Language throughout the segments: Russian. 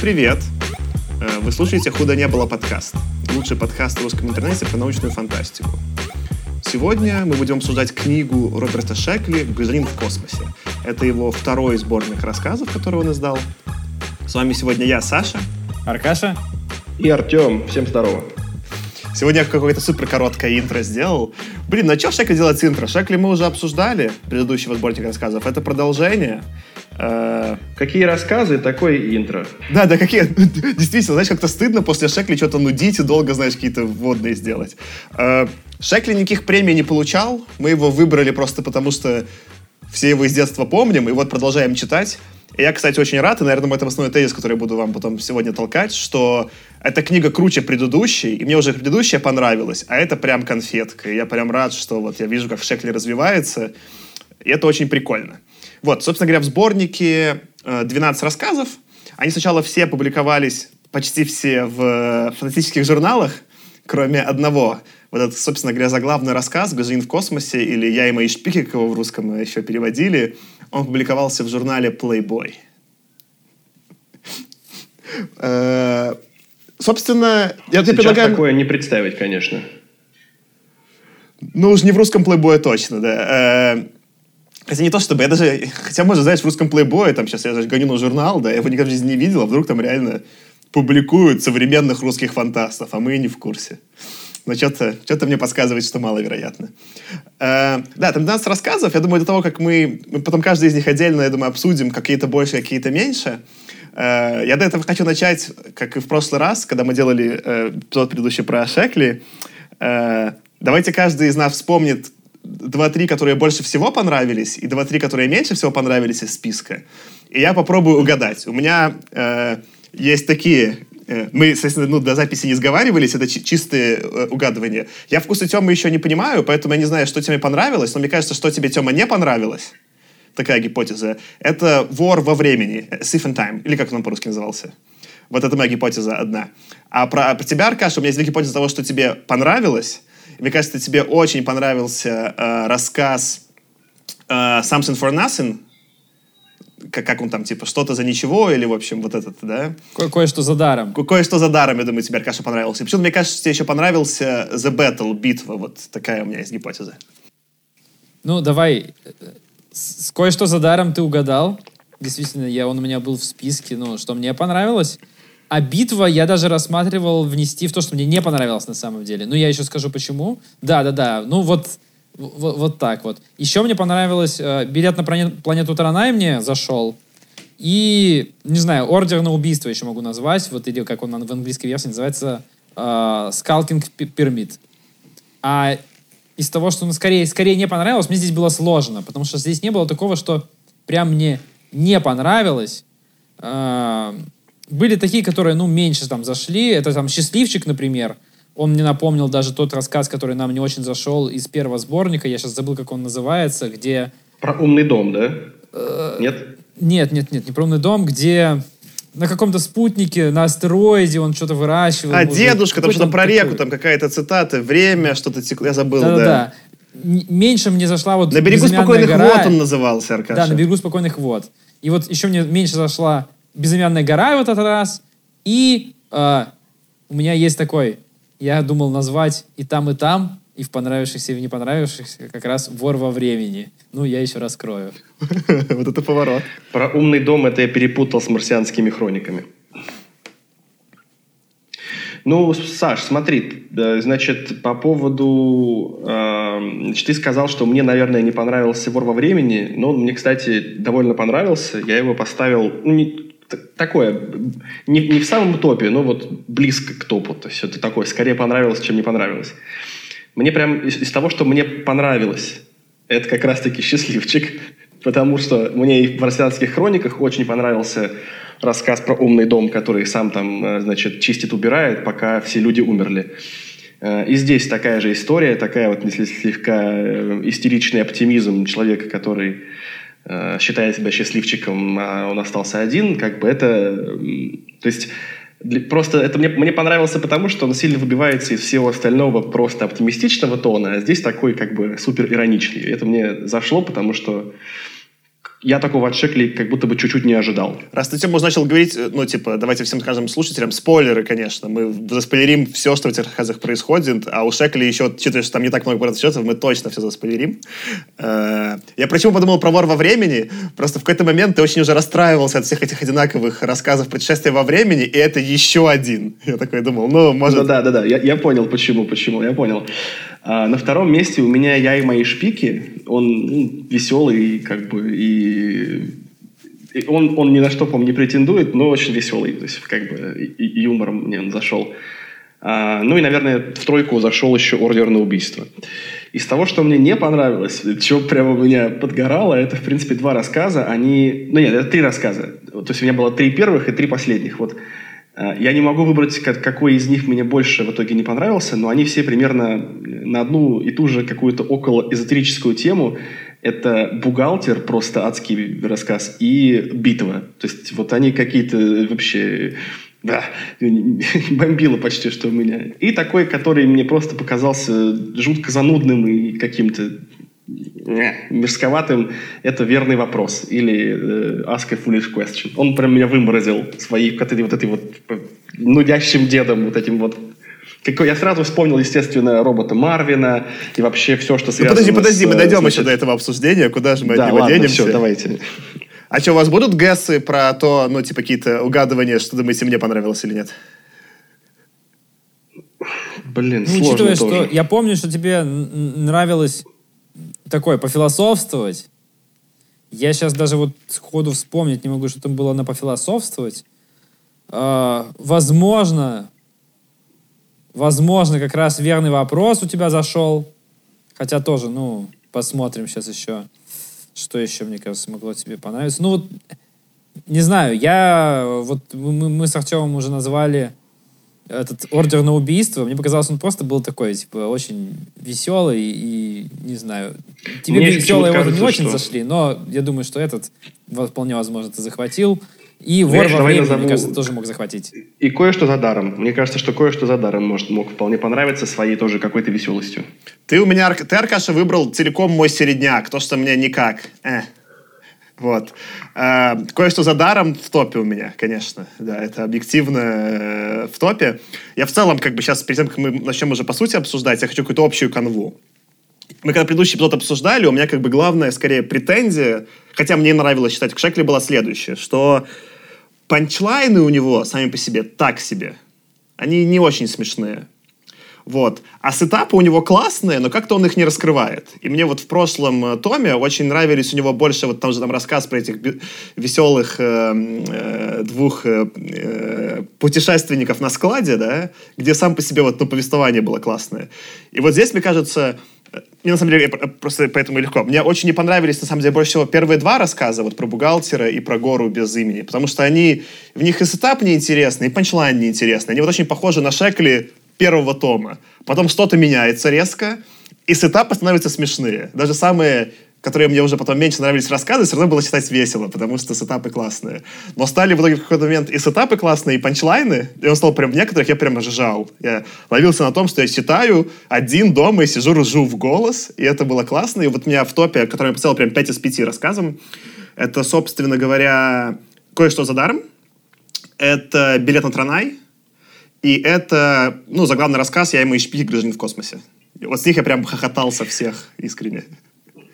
Привет! Э, Вы слушаете «Худо не было» подкаст. Лучший подкаст в русском интернете про научную фантастику. Сегодня мы будем обсуждать книгу Роберта Шекли «Гражданин в космосе». Это его второй сборник рассказов, который он издал. С вами сегодня я, Саша. Аркаша? И Артем. Всем здорово. Сегодня я какое-то супер короткое интро сделал. Блин, ну а что Шекли делать интро? Шекли мы уже обсуждали, предыдущего сборника рассказов. Это продолжение. Э, Какие рассказы, такое интро. Да, да, какие... Действительно, знаешь, как-то стыдно после Шекли что-то нудить и долго, знаешь, какие-то вводные сделать. Э, Шекли никаких премий не получал. Мы его выбрали просто потому, что все его из детства помним, и вот продолжаем читать. И я, кстати, очень рад, и, наверное, это основной тезис, который я буду вам потом сегодня толкать, что эта книга круче предыдущей, и мне уже предыдущая понравилась, а это прям конфетка. И я прям рад, что вот я вижу, как Шекли развивается, и это очень прикольно. Вот, собственно говоря, в сборнике э, 12 рассказов. Они сначала все публиковались, почти все, в фантастических журналах, кроме одного. Вот этот, собственно говоря, заглавный рассказ «Гражданин в космосе» или «Я и мои шпики», как его в русском еще переводили, он публиковался в журнале Playboy. Э, Собственно, я тебе предлагаю... такое не представить, конечно. Ну, уж не в русском плейбое точно, да. Хотя не то чтобы, я даже, хотя, может, знаешь, в русском плейбое, там сейчас я даже гоню на журнал, да, я его никогда в жизни не видел, а вдруг там реально публикуют современных русских фантастов, а мы и не в курсе. Но что-то что мне подсказывает, что маловероятно. Э, да, там 12 рассказов. Я думаю, до того, как мы, мы потом каждый из них отдельно, я думаю, обсудим, какие-то больше, какие-то меньше. Э, я до этого хочу начать, как и в прошлый раз, когда мы делали э, эпизод предыдущий про Шекли. Э, давайте каждый из нас вспомнит два-три, которые больше всего понравились, и два-три, которые меньше всего понравились из списка. И я попробую угадать. У меня э, есть такие... Э, мы, естественно, ну, до записи не сговаривались, это чи- чистые э, угадывания. Я вкусы Тёмы еще не понимаю, поэтому я не знаю, что тебе понравилось, но мне кажется, что тебе, Тёма, не понравилось. Такая гипотеза. Это вор во времени. э, Thief in time. Или как он по-русски назывался. Вот это моя гипотеза одна. А про, про тебя, Аркаша, у меня есть две гипотезы того, что тебе понравилось. Мне кажется, тебе очень понравился э, рассказ э, Something for Nothing. Как, как он там, типа, что-то за ничего, или, в общем, вот этот, да? Ко- кое-что за даром. Ко- Кое-что за даром, я думаю, тебе, Аркаша, понравился. И почему-то, мне кажется, тебе еще понравился The Battle, битва. Вот такая у меня есть гипотеза. Ну, давай. с кое-что за даром ты угадал. Действительно, я, он у меня был в списке, ну, что мне понравилось. А битва я даже рассматривал внести в то, что мне не понравилось на самом деле. Ну, я еще скажу, почему. Да-да-да, ну вот, вот, вот так вот. Еще мне понравилось э, билет на плане- планету Таранай мне зашел. И, не знаю, ордер на убийство еще могу назвать. Вот или как он в английской версии называется, э, Скалкинг Пермит. А из того, что ну, скорее, скорее не понравилось, мне здесь было сложно, потому что здесь не было такого, что прям мне не понравилось. А, Были такие, которые, ну, меньше там зашли. Это там «Счастливчик», например. Он мне напомнил даже тот рассказ, который нам не очень зашел из первого сборника. Я сейчас забыл, как он называется, где... Про умный дом, да? Э, Нет? Нет, нет, нет, не про умный дом, где на каком-то спутнике, на астероиде он что-то выращивал. А, может, дедушка, там что-то про такой. реку, там какая-то цитата, время, что-то текло, я забыл, да. Да-да-да. Н- Меньше мне зашла вот На берегу «Безымянная спокойных гора». вод он назывался, Аркаша. Да, на берегу спокойных вод. И вот еще мне меньше зашла безымянная гора в этот раз. И э, у меня есть такой, я думал назвать и там, и там, и в понравившихся, и в не понравившихся, как раз вор во времени. Ну, я еще раскрою. Вот это поворот. Про умный дом это я перепутал с марсианскими хрониками. Ну, Саш, смотри, э, значит, по поводу... э, значит, ты сказал, что мне, наверное, не понравился «Вор во времени», но он мне, кстати, довольно понравился. Я его поставил... Ну, не, такое, не, не в самом топе, но вот близко к топу. То есть это такое, скорее понравилось, чем не понравилось. Мне прям из, из того, что мне понравилось, это как раз-таки «Счастливчик», потому что мне и в «Марсианских хрониках» очень понравился рассказ про умный дом, который сам там, э, значит, чистит, убирает, пока все люди умерли. Э, И здесь такая же история, такая вот слегка э, истеричный оптимизм человека, который э, считает себя счастливчиком, а он остался один, как бы это... То есть для- просто это мне, мне понравился потому, что он сильно выбивается из всего остального просто оптимистичного тона, а здесь такой как бы супер ироничный. Это мне зашло, потому что я такого от Шекли как будто бы чуть-чуть не ожидал. Раз ты, Тёма, начал говорить, э, ну, типа, давайте всем скажем слушателям, спойлеры, конечно, мы заспойлерим все, что в этих рассказах происходит, а у Шекли еще, учитывая, что там не так много рассчетов, мы точно все заспойлерим. Э, я почему подумал про вор во времени, просто в какой-то момент ты очень уже расстраивался от всех этих одинаковых рассказов путешествия во времени, и это еще один. Я такой думал, ну, может... Ну, да, да, да, я, я понял, почему, почему, я понял. А, на втором месте у меня «Я и мои шпики». Он ну, веселый, как бы, и он, он ни на что, по не претендует, но очень веселый. То есть, как бы, и, и юмором мне он зашел. А, ну и, наверное, в тройку зашел еще «Ордер на убийство». Из того, что мне не понравилось, что прямо меня подгорало, это, в принципе, два рассказа. Они... Ну нет, это три рассказа. То есть у меня было три первых и три последних. Вот я не могу выбрать, какой из них мне больше в итоге не понравился, но они все примерно на одну и ту же какую-то около эзотерическую тему. Это «Бухгалтер», просто адский рассказ, и «Битва». То есть вот они какие-то вообще... Да, бомбило почти что у меня. И такой, который мне просто показался жутко занудным и каким-то мерзковатым, это верный вопрос. Или э, ask a foolish question. Он прям меня выморозил своей вот этой вот, этой вот нудящим дедом, вот этим вот какой, я сразу вспомнил, естественно, робота Марвина и вообще все, что связано ну, Подожди, подожди, с, мы дойдем значит... еще до этого обсуждения, куда же мы да, от него ладно, денемся. все, давайте. А что, у вас будут гэсы про то, ну, типа, какие-то угадывания, что думаете, мне понравилось или нет? Блин, ну, сложно учитывая, тоже. что я помню, что тебе нравилось такое, пофилософствовать. Я сейчас даже вот сходу вспомнить не могу, что там было на пофилософствовать. Э, возможно, возможно, как раз верный вопрос у тебя зашел. Хотя тоже, ну, посмотрим сейчас еще, что еще, мне кажется, могло тебе понравиться. Ну, вот, не знаю, я, вот мы, мы с Артемом уже назвали этот ордер на убийство, мне показалось, он просто был такой, типа, очень веселый и, не знаю, тебе мне веселые его не очень что... зашли, но я думаю, что этот вполне возможно ты захватил. И вор во времени, назову... мне кажется, тоже мог захватить. И кое-что за даром. Мне кажется, что кое-что за даром может, мог вполне понравиться своей тоже какой-то веселостью. Ты у меня, ты, Аркаша, выбрал целиком мой середняк, то, что мне никак. Э. Вот. Э, кое-что за даром в топе у меня, конечно. Да, это объективно э, в топе. Я в целом, как бы сейчас, перед тем, как мы начнем уже по сути обсуждать, я хочу какую-то общую канву. Мы когда предыдущий эпизод обсуждали, у меня как бы главная, скорее, претензия, хотя мне нравилось читать к Шекли, была следующая, что панчлайны у него сами по себе так себе. Они не очень смешные. Вот. А сетапы у него классные, но как-то он их не раскрывает. И мне вот в прошлом э, томе очень нравились у него больше, вот там же там рассказ про этих веселых э, э, двух э, э, путешественников на складе, да, где сам по себе вот ну, повествование было классное. И вот здесь, мне кажется, э, мне на самом деле просто поэтому легко. Мне очень не понравились, на самом деле, больше всего первые два рассказа, вот про бухгалтера и про гору без имени, потому что они, в них и сетап неинтересный, и панчлайн неинтересный. Они вот очень похожи на Шекли первого тома. Потом что-то меняется резко, и сетапы становятся смешные. Даже самые которые мне уже потом меньше нравились рассказы, все равно было читать весело, потому что сетапы классные. Но стали в итоге в какой-то момент и сетапы классные, и панчлайны, и он стал прям в некоторых я прям ржал. Я ловился на том, что я читаю один дома и сижу, ржу в голос, и это было классно. И вот у меня в топе, который я поставил прям 5 из 5 рассказом, это, собственно говоря, кое-что за даром. Это билет на Транай, и это, ну, заглавный рассказ «Я ему и шпик гражданин в космосе». И вот с них я прям хохотал со всех искренне.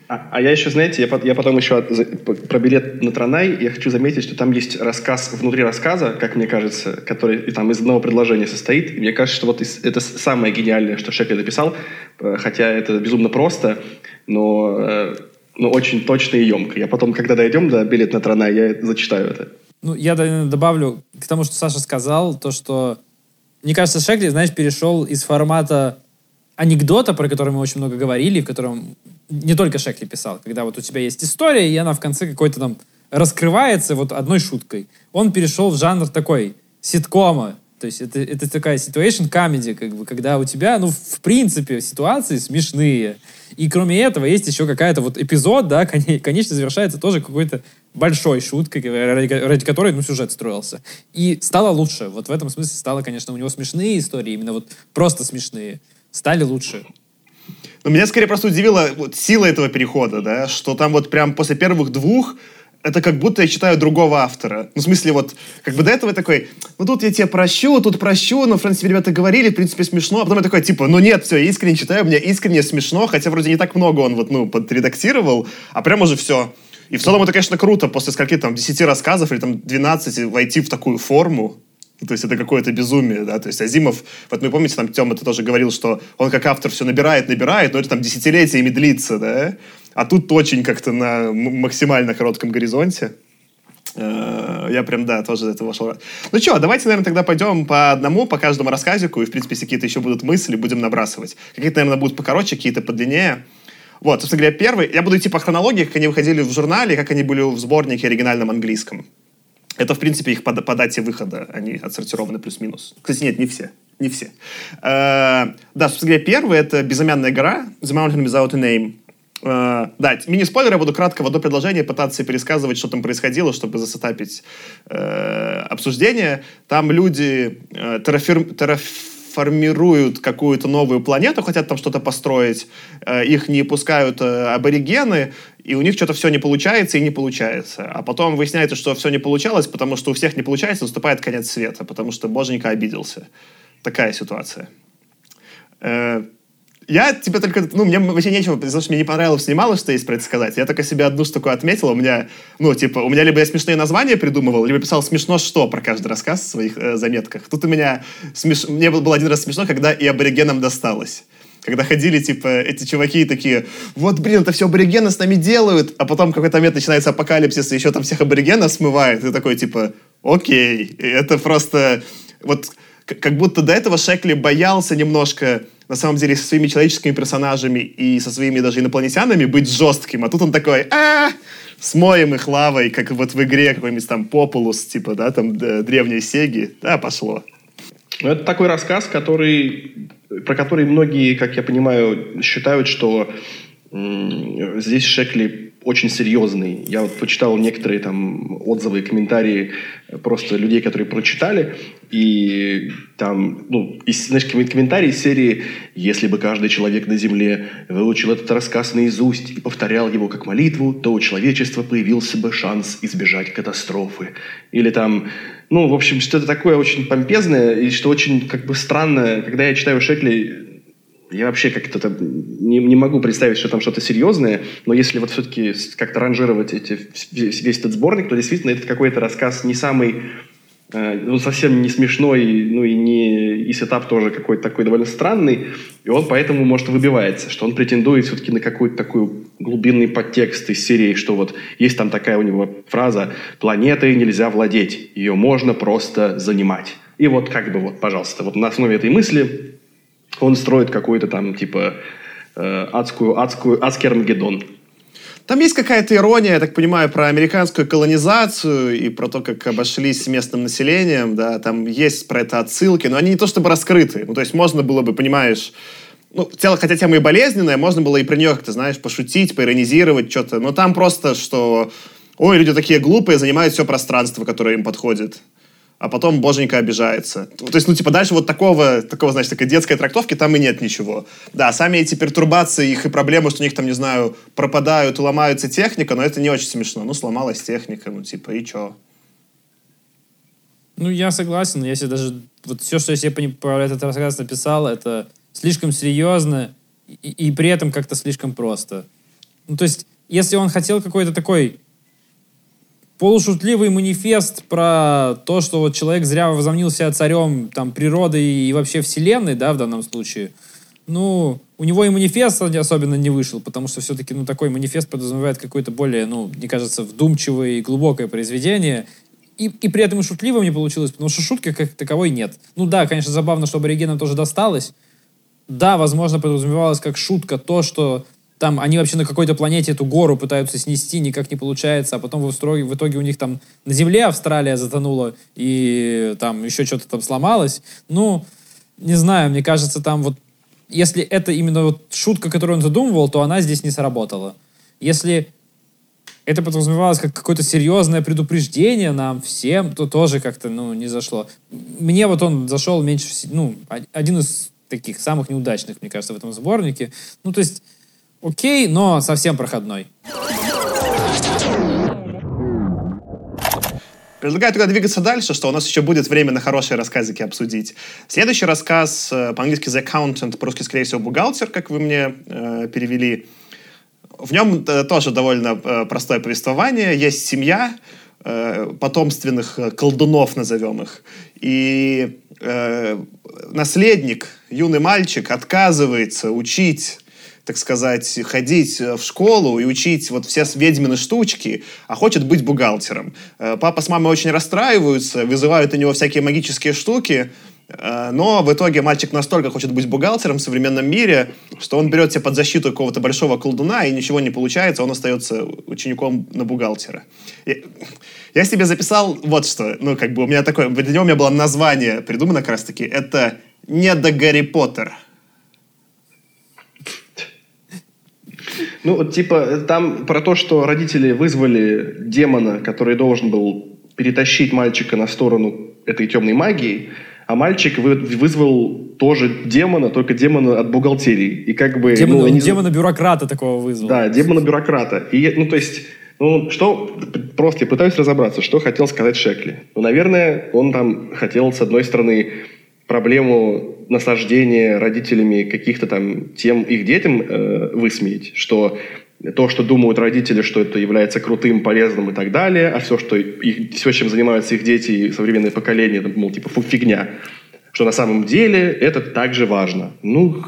А, а я еще, знаете, я, я потом еще от, про билет на Транай, я хочу заметить, что там есть рассказ внутри рассказа, как мне кажется, который и там из одного предложения состоит. И мне кажется, что вот из, это самое гениальное, что Шекли написал, э, хотя это безумно просто, но, э, но очень точно и емко. Я потом, когда дойдем до билет на Транай, я зачитаю это. Ну, я добавлю к тому, что Саша сказал, то, что мне кажется, Шекли, знаешь, перешел из формата анекдота, про который мы очень много говорили, в котором не только Шекли писал, когда вот у тебя есть история, и она в конце какой-то там раскрывается вот одной шуткой. Он перешел в жанр такой ситкома, то есть это, это такая situation comedy, как бы, когда у тебя, ну, в принципе, ситуации смешные. И кроме этого есть еще какая-то вот эпизод, да, конечно, завершается тоже какой-то большой шуткой, ради, которой, ну, сюжет строился. И стало лучше. Вот в этом смысле стало, конечно, у него смешные истории, именно вот просто смешные, стали лучше. Но меня скорее просто удивила вот сила этого перехода, да, что там вот прям после первых двух это как будто я читаю другого автора. Ну, в смысле, вот, как бы до этого я такой, ну, тут я тебе прощу, тут прощу, но, в принципе, ребята говорили, в принципе, смешно. А потом я такой, типа, ну, нет, все, искренне читаю, мне искренне смешно, хотя вроде не так много он вот, ну, подредактировал, а прям уже все. И в целом это, конечно, круто после скольки там 10 рассказов или там 12 войти в такую форму. То есть это какое-то безумие, да, то есть Азимов, вот вы помните, там Тёма ты тоже говорил, что он как автор все набирает, набирает, но это там десятилетиями длится, да, а тут очень как-то на максимально коротком горизонте. Э, я прям, да, тоже этого вошел. Ну что, давайте, наверное, тогда пойдем по одному, по каждому рассказику, и, в принципе, если какие-то еще будут мысли, будем набрасывать. Какие-то, наверное, будут покороче, какие-то подлиннее. Вот, собственно говоря, первый. Я буду идти по хронологии, как они выходили в журнале, как они были в сборнике оригинальном английском. Это, в принципе, их по, по дате выхода. Они отсортированы плюс-минус. Кстати, нет, не все. Не все. Э, да, собственно говоря, первый — это «Безымянная гора», «The Mountain Without a Name». Uh, да, мини-спойлер, я буду кратко в одно предложение пытаться пересказывать, что там происходило, чтобы засетапить uh, обсуждение. Там люди uh, террафир... терраформируют какую-то новую планету, хотят там что-то построить, их не пускают аборигены, и у них что-то все не получается и не получается. А потом выясняется, что все не получалось, потому что у всех не получается, наступает конец света, потому что боженька обиделся. Такая ситуация. Я тебе только, ну, мне вообще нечего, потому что мне не понравилось мне мало что есть про это сказать. Я только себе одну штуку отметил. У меня, ну, типа, у меня либо я смешные названия придумывал, либо писал смешно что про каждый рассказ в своих э, заметках. Тут у меня смеш... мне было один раз смешно, когда и аборигенам досталось. Когда ходили, типа, эти чуваки такие, вот, блин, это все аборигены с нами делают, а потом какой-то момент начинается апокалипсис, и еще там всех аборигенов смывает. И такой, типа, окей. И это просто... Вот как будто до этого Шекли боялся немножко на самом деле, со своими человеческими персонажами и со своими даже инопланетянами быть жестким. А тут он такой, а смоем их лавой, как вот в игре какой-нибудь там Популус, типа, да, там древней Сеги. Да, пошло. Ну, это такой рассказ, который, про который многие, как я понимаю, считают, что здесь Шекли очень серьезный. Я вот почитал некоторые там отзывы и комментарии просто людей, которые прочитали, и там, ну, и, знаешь, комментарии из серии «Если бы каждый человек на Земле выучил этот рассказ наизусть и повторял его как молитву, то у человечества появился бы шанс избежать катастрофы». Или там, ну, в общем, что-то такое очень помпезное, и что очень, как бы, странное, когда я читаю Шекли, я вообще как-то не, не могу представить, что там что-то серьезное, но если вот все-таки как-то ранжировать эти, весь этот сборник, то действительно это какой-то рассказ не самый, э, ну, совсем не смешной, ну и не и сетап тоже какой-то такой довольно странный, и он поэтому, может, выбивается, что он претендует все-таки на какой-то такой глубинный подтекст из серии, что вот есть там такая у него фраза «планетой нельзя владеть, ее можно просто занимать». И вот как бы вот, пожалуйста, вот на основе этой мысли он строит какой-то там, типа, э, адскую, адскую, адский Армагеддон. Там есть какая-то ирония, я так понимаю, про американскую колонизацию и про то, как обошлись с местным населением, да, там есть про это отсылки, но они не то чтобы раскрыты. Ну, то есть можно было бы, понимаешь, ну, тело, хотя тема и болезненная, можно было и про нее как-то, знаешь, пошутить, поиронизировать что-то, но там просто, что, ой, люди такие глупые, занимают все пространство, которое им подходит а потом боженька обижается. То есть, ну, типа, дальше вот такого, такого, значит, такой детской трактовки там и нет ничего. Да, сами эти пертурбации, их и проблемы, что у них там, не знаю, пропадают, ломается техника, но это не очень смешно. Ну, сломалась техника, ну, типа, и чё? Ну, я согласен, если даже вот все, что я себе про этот рассказ написал, это слишком серьезно и, и при этом как-то слишком просто. Ну, то есть, если он хотел какой-то такой полушутливый манифест про то, что вот человек зря возомнил себя царем там, природы и вообще вселенной, да, в данном случае, ну, у него и манифест особенно не вышел, потому что все-таки, ну, такой манифест подразумевает какое-то более, ну, мне кажется, вдумчивое и глубокое произведение, и, и при этом и шутливым не получилось, потому что шутки как таковой нет. Ну да, конечно, забавно, что аборигенам тоже досталось. Да, возможно, подразумевалось как шутка то, что там они вообще на какой-то планете эту гору пытаются снести, никак не получается, а потом в итоге, в итоге у них там на Земле Австралия затонула, и там еще что-то там сломалось. Ну, не знаю, мне кажется, там вот, если это именно вот шутка, которую он задумывал, то она здесь не сработала. Если это подразумевалось как какое-то серьезное предупреждение нам всем, то тоже как-то, ну, не зашло. Мне вот он зашел меньше, ну, один из таких самых неудачных, мне кажется, в этом сборнике. Ну, то есть окей, но совсем проходной. Предлагаю тогда двигаться дальше, что у нас еще будет время на хорошие рассказики обсудить. Следующий рассказ э, по-английски The Accountant, по-русски, скорее всего, бухгалтер, как вы мне э, перевели. В нем э, тоже довольно э, простое повествование. Есть семья, э, потомственных колдунов, назовем их. И э, наследник, юный мальчик, отказывается учить так сказать, ходить в школу и учить вот все ведьмины штучки, а хочет быть бухгалтером. Э, папа с мамой очень расстраиваются, вызывают у него всякие магические штуки, э, но в итоге мальчик настолько хочет быть бухгалтером в современном мире, что он берет себе под защиту какого-то большого колдуна, и ничего не получается, он остается учеником на бухгалтера. Я себе записал вот что, ну, как бы у меня такое, для него у меня было название придумано как раз-таки, это «Не до Гарри Поттер». Ну, вот, типа, там про то, что родители вызвали демона, который должен был перетащить мальчика на сторону этой темной магии, а мальчик вы, вызвал тоже демона, только демона от бухгалтерии. И как бы... Демона, ну, они... демона-бюрократа такого вызвал. Да, демона-бюрократа. И, ну, то есть... Ну, что, просто я пытаюсь разобраться, что хотел сказать Шекли. Ну, наверное, он там хотел, с одной стороны, проблему наслаждения родителями каких-то там тем их детям э, высмеять, что то, что думают родители, что это является крутым, полезным и так далее, а все, что их, все, чем занимаются их дети и современное поколение, это, мол, типа, фигня. Что на самом деле это также важно. Ну,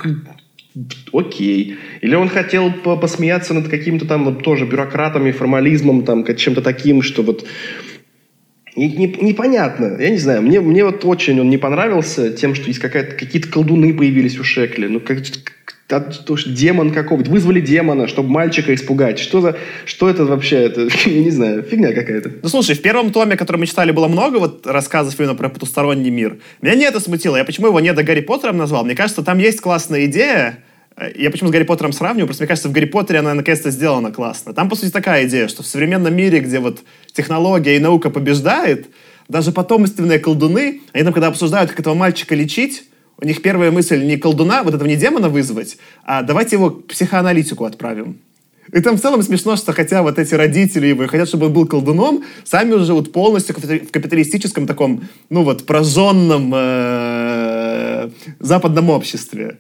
окей. Или он хотел посмеяться над каким-то там вот тоже бюрократами, формализмом, там, чем-то таким, что вот не, не, непонятно. Я не знаю. Мне, мне вот очень он не понравился тем, что есть какая-то, какие-то колдуны появились у Шекли. Ну, как, то, что демон какого-то. Вызвали демона, чтобы мальчика испугать. Что за... Что это вообще? Это, я не знаю, фигня какая-то. Ну, слушай, в первом томе, который мы читали, было много вот рассказов именно про потусторонний мир. Меня не это смутило. Я почему его не до Гарри Поттером назвал? Мне кажется, там есть классная идея, я почему с Гарри Поттером сравниваю, просто мне кажется, в Гарри Поттере она наконец-то сделана классно. Там, по сути, такая идея, что в современном мире, где вот технология и наука побеждает, даже потомственные колдуны, они там, когда обсуждают, как этого мальчика лечить, у них первая мысль не колдуна, вот этого не демона вызвать, а давайте его к психоаналитику отправим. И там в целом смешно, что хотя вот эти родители его хотят, чтобы он был колдуном, сами уже вот полностью в капиталистическом таком, ну вот, прожженном э, западном обществе.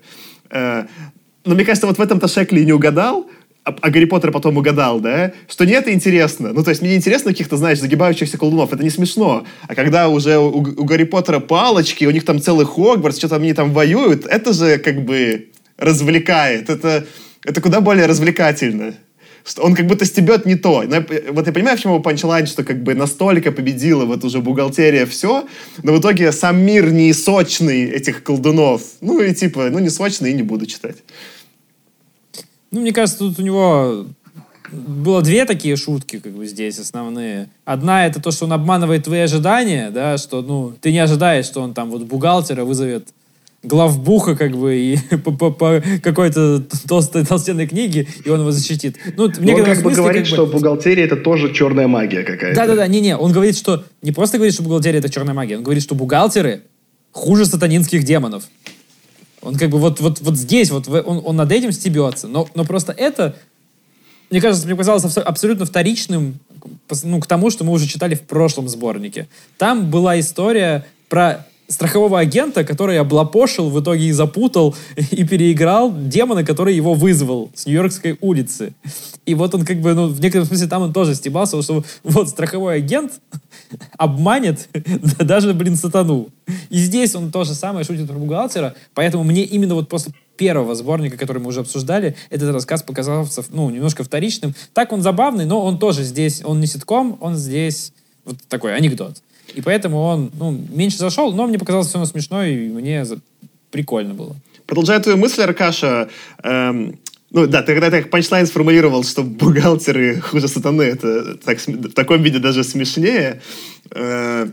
Но мне кажется, вот в этом-то Шекли не угадал, а, а Гарри Поттер потом угадал, да, что не это интересно. Ну, то есть мне не интересно каких-то, знаешь, загибающихся колдунов, это не смешно. А когда уже у, у Гарри Поттера палочки, у них там целый Хогвартс, что-то они там воюют, это же как бы развлекает. Это, это куда более развлекательно что он как будто стебет не то. Но вот я понимаю, в чем его панчлайн, что как бы настолько победила вот уже бухгалтерия все, но в итоге сам мир не сочный этих колдунов. Ну и типа, ну не сочный и не буду читать. Ну, мне кажется, тут у него было две такие шутки, как бы здесь основные. Одна это то, что он обманывает твои ожидания, да, что, ну, ты не ожидаешь, что он там вот бухгалтера вызовет главбуха, как бы, и по, по, по какой-то толстой толстенной книге, и он его защитит. Ну, мне он как бы говорит, как бы... что бухгалтерия это тоже черная магия какая-то. Да-да-да, не-не, он говорит, что не просто говорит, что бухгалтерия это черная магия, он говорит, что бухгалтеры хуже сатанинских демонов. Он как бы вот, вот, вот здесь, вот он, он над этим стебется. Но, но просто это, мне кажется, мне казалось абсолютно вторичным ну, к тому, что мы уже читали в прошлом сборнике. Там была история про страхового агента, который облапошил, в итоге и запутал, и переиграл демона, который его вызвал с Нью-Йоркской улицы. И вот он как бы, ну, в некотором смысле там он тоже стебался, что вот страховой агент обманет даже, блин, сатану. И здесь он то же самое шутит про бухгалтера, поэтому мне именно вот после первого сборника, который мы уже обсуждали, этот рассказ показался, ну, немножко вторичным. Так он забавный, но он тоже здесь, он не ситком, он здесь вот такой анекдот. И поэтому он ну, меньше зашел, но мне показалось все равно смешно, и мне прикольно было. Продолжая твою мысль, Аркаша, эм, ну да, ты когда так панчлайн сформулировал, что бухгалтеры хуже сатаны, это так, в таком виде даже смешнее. Э,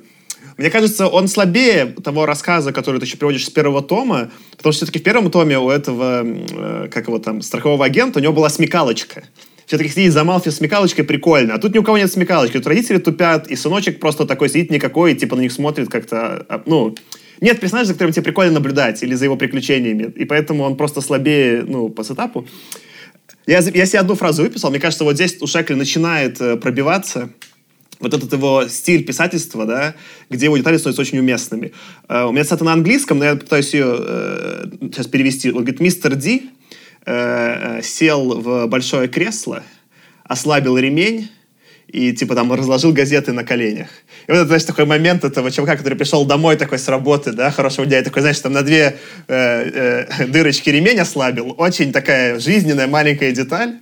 мне кажется, он слабее того рассказа, который ты еще приводишь с первого тома, потому что все-таки в первом томе у этого, э, как его там, страхового агента, у него была смекалочка все-таки сидеть за Малфи с смекалочкой прикольно. А тут ни у кого нет смекалочки. Тут родители тупят, и сыночек просто такой сидит никакой, типа на них смотрит как-то, а, ну... Нет персонажа, за которым тебе прикольно наблюдать, или за его приключениями. И поэтому он просто слабее, ну, по сетапу. Я, я себе одну фразу выписал. Мне кажется, вот здесь у Шекли начинает э, пробиваться вот этот его стиль писательства, да, где его детали становятся очень уместными. Uh, у меня цитата на английском, но я пытаюсь ее uh, сейчас перевести. Он говорит, мистер Ди uh, сел в большое кресло, ослабил ремень, и, типа, там, разложил газеты на коленях. И вот это, знаешь, такой момент этого чувака, который пришел домой такой с работы, да, хорошего дня, и такой, знаешь, там на две э, э, дырочки ремень ослабил. Очень такая жизненная маленькая деталь.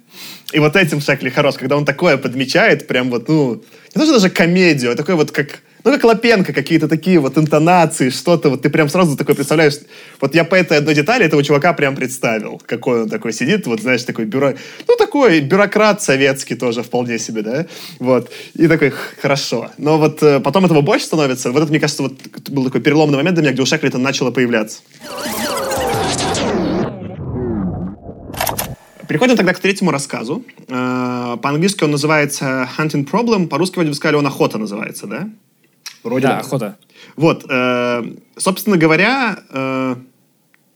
И вот этим Шекли хорош, когда он такое подмечает, прям вот, ну, не то, что даже комедию, а такой вот как ну, как Лапенко, какие-то такие вот интонации, что-то, вот ты прям сразу такой представляешь, вот я по этой одной детали этого чувака прям представил, какой он такой сидит, вот, знаешь, такой бюро, ну, такой бюрократ советский тоже вполне себе, да, вот, и такой, хорошо. Но вот э, потом этого больше становится, вот это, мне кажется, вот был такой переломный момент для меня, где у Шекли это начало появляться. Переходим тогда к третьему рассказу. Э, по-английски он называется Hunting Problem, по-русски вроде бы сказали, он Охота называется, да? Вроде да, охота. Вот, э, собственно говоря, э,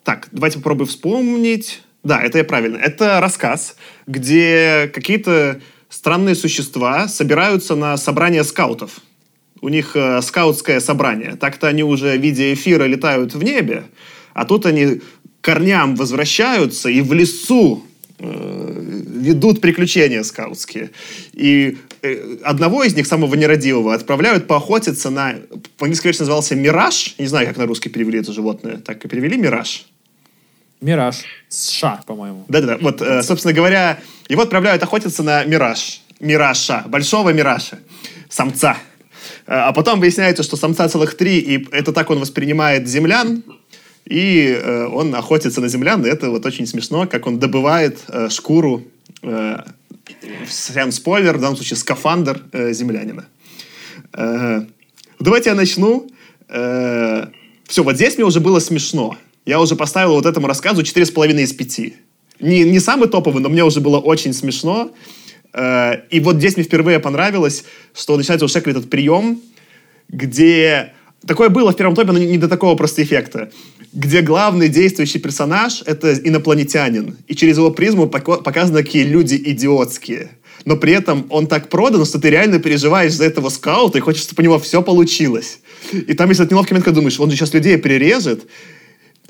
так, давайте попробуем вспомнить. Да, это я правильно. Это рассказ, где какие-то странные существа собираются на собрание скаутов. У них э, скаутское собрание. Так-то они уже в виде эфира летают в небе, а тут они корням возвращаются и в лесу э, ведут приключения скаутские. И одного из них, самого нерадивого, отправляют поохотиться на... По-английски, назывался «Мираж». Не знаю, как на русский перевели это животное. Так и перевели «Мираж». Мираж. США, по-моему. Да-да-да. Вот, э, собственно говоря, его отправляют охотиться на Мираж. Мираша. Большого Мираша. Самца. Э, а потом выясняется, что самца целых три, и это так он воспринимает землян, и э, он охотится на землян, и это вот очень смешно, как он добывает э, шкуру э, прям спойлер, в данном случае скафандр э, землянина. Э, давайте я начну. Э, все, вот здесь мне уже было смешно. Я уже поставил вот этому рассказу 4,5 из 5. Не, не самый топовый, но мне уже было очень смешно. Э, и вот здесь мне впервые понравилось, что начинается у Шекли этот прием, где... Такое было в первом топе, но не, до такого просто эффекта где главный действующий персонаж — это инопланетянин. И через его призму показаны какие люди идиотские. Но при этом он так продан, что ты реально переживаешь за этого скаута и хочешь, чтобы у него все получилось. И там есть этот неловкий момент, когда думаешь, он же сейчас людей перережет,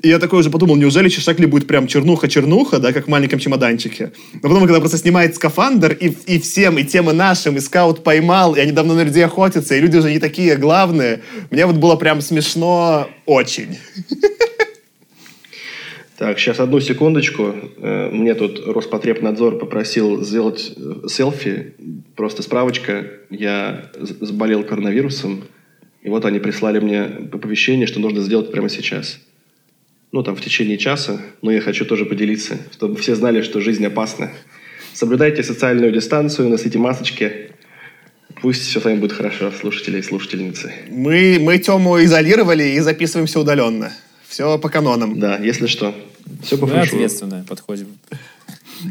и я такой уже подумал, неужели Чешакли будет прям чернуха-чернуха, да, как в маленьком чемоданчике. Но потом, когда просто снимает скафандр, и, и всем, и тем, и нашим, и скаут поймал, и они давно на людей охотятся, и люди уже не такие главные, мне вот было прям смешно очень. Так, сейчас одну секундочку. Э, мне тут Роспотребнадзор попросил сделать э, селфи. Просто справочка. Я заболел коронавирусом. И вот они прислали мне оповещение, что нужно сделать прямо сейчас ну, там, в течение часа, но я хочу тоже поделиться, чтобы все знали, что жизнь опасна. Соблюдайте социальную дистанцию, носите масочки. Пусть все с вами будет хорошо, слушатели и слушательницы. Мы, мы Тему изолировали и записываемся удаленно. Все по канонам. Да, если что. Все по Мы ответственно подходим.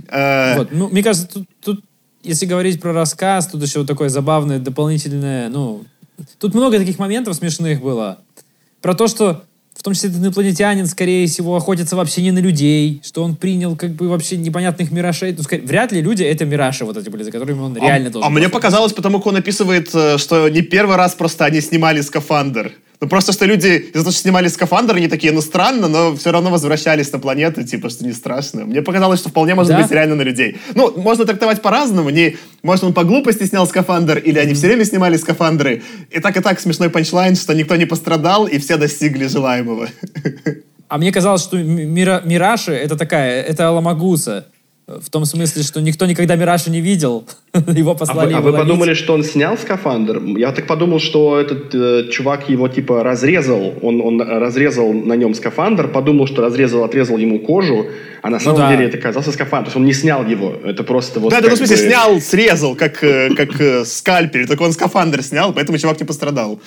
Э, вот, ну, мне кажется, тут, тут, если говорить про рассказ, тут еще такое забавное дополнительное, ну, тут много таких моментов смешных было. Про то, что в том числе этот инопланетянин, скорее всего, охотится вообще не на людей, что он принял как бы вообще непонятных миражей. Ну, скорее, вряд ли люди это мираши вот эти были, за которыми он а, реально должен. А мне показалось, потому как он описывает, э, что не первый раз просто они снимали скафандр. Ну, просто что люди из-за того, что снимали скафандр, они такие, ну, странно, но все равно возвращались на планету, типа, что не страшно. Мне показалось, что вполне может да? быть реально на людей. Ну, можно трактовать по-разному. Не, может, он по глупости снял скафандр, или они все время снимали скафандры. И так и так смешной панчлайн, что никто не пострадал, и все достигли желаемого. А мне казалось, что Мира, Мираши — это такая, это Аламагуса. В том смысле, что никто никогда Мираша не видел. его послали А вы, а вы подумали, что он снял скафандр? Я так подумал, что этот э, чувак его типа разрезал. Он, он разрезал на нем скафандр, подумал, что разрезал, отрезал ему кожу, а на ну самом ну, да. деле это оказался скафандр. То есть он не снял его. Это просто вот... Да, да, ну, в смысле, бы... снял, срезал, как, э, как э, скальпель. Только он скафандр снял, поэтому чувак не пострадал.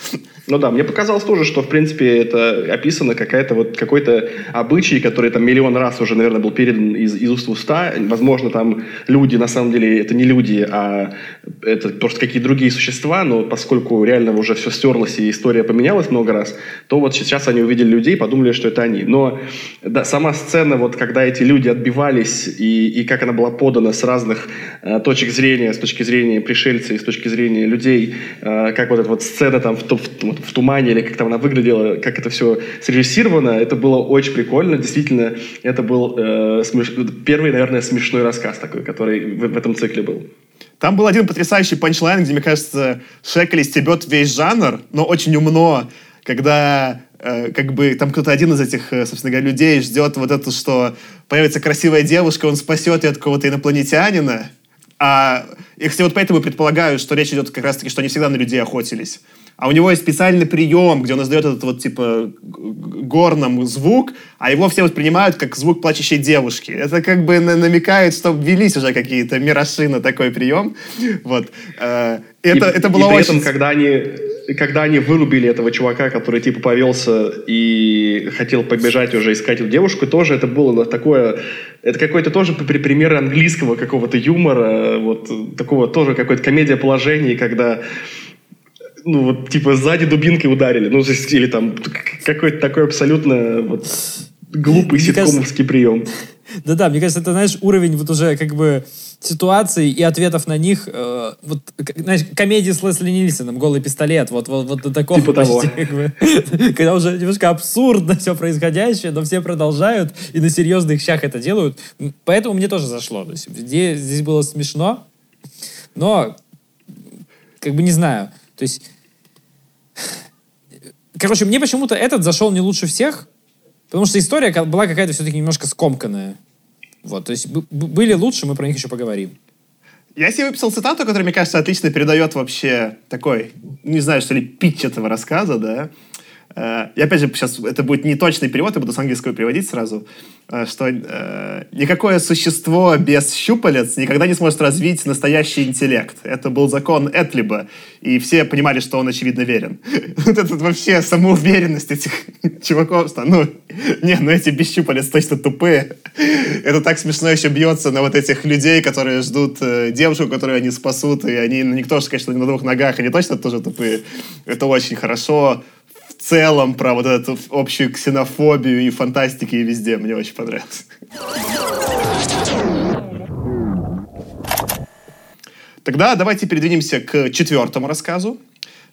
Ну да, мне показалось тоже, что, в принципе, это описано какая-то вот какой-то обычай, который там миллион раз уже, наверное, был передан из, из уст в уста. Возможно, там люди, на самом деле, это не люди, а это просто какие-то другие существа, но поскольку реально уже все стерлось и история поменялась много раз, то вот сейчас они увидели людей, подумали, что это они. Но да, сама сцена, вот когда эти люди отбивались и, и как она была подана с разных э, точек зрения, с точки зрения пришельца и с точки зрения людей, э, как вот эта вот сцена там в, в, в тумане или как там она выглядела, как это все срежиссировано, это было очень прикольно. Действительно, это был э, смеш... первый, наверное, смешной рассказ такой, который в, в этом цикле был. Там был один потрясающий панчлайн, где, мне кажется, Шекли стебет весь жанр, но очень умно, когда э, как бы там кто-то один из этих, э, собственно говоря, людей ждет вот это, что появится красивая девушка, он спасет ее от какого-то инопланетянина. А, и, кстати, вот поэтому предполагаю, что речь идет как раз-таки, что они всегда на людей охотились. А у него есть специальный прием, где он издает этот вот типа горном звук, а его все воспринимают как звук плачущей девушки. Это как бы намекает, что ввелись уже какие-то мироши на такой прием. Вот. Э, это, и, это было и при очень... этом, когда они, когда они вырубили этого чувака, который типа повелся и хотел побежать уже искать эту девушку, тоже это было такое... Это какой-то тоже пример английского какого-то юмора, вот такого тоже какой-то комедия положений, когда ну, вот, типа, сзади дубинкой ударили. Ну, или там какой-то такой абсолютно вот, глупый мне ситкомовский кажется, прием. Да-да, мне кажется, это, знаешь, уровень вот уже как бы ситуаций и ответов на них, э, вот, знаешь, комедии с Лесли Нильсоном, «Голый пистолет», вот, вот, вот до такого типа почти, того. Как бы, когда уже немножко абсурдно все происходящее, но все продолжают и на серьезных щах это делают. Поэтому мне тоже зашло. То есть, здесь, здесь было смешно, но как бы не знаю. То есть, короче, мне почему-то этот зашел не лучше всех, потому что история была какая-то все-таки немножко скомканная. Вот, то есть были лучше, мы про них еще поговорим. Я себе выписал цитату, которая, мне кажется, отлично передает вообще такой, не знаю, что ли, питч этого рассказа, да. Э, и опять же, сейчас это будет не точный перевод, я буду с английского переводить сразу, э, что э, никакое существо без щупалец никогда не сможет развить настоящий интеллект. Это был закон Этлиба, и все понимали, что он, очевидно, верен. Вот это вообще самоуверенность этих чуваков, что, ну, не, ну эти без щупалец точно тупые. Это так смешно еще бьется на вот этих людей, которые ждут девушку, которую они спасут, и они, ну, никто же, конечно, не на двух ногах, они точно тоже тупые. Это очень хорошо целом про вот эту общую ксенофобию и фантастики и везде. Мне очень понравилось. Тогда давайте передвинемся к четвертому рассказу.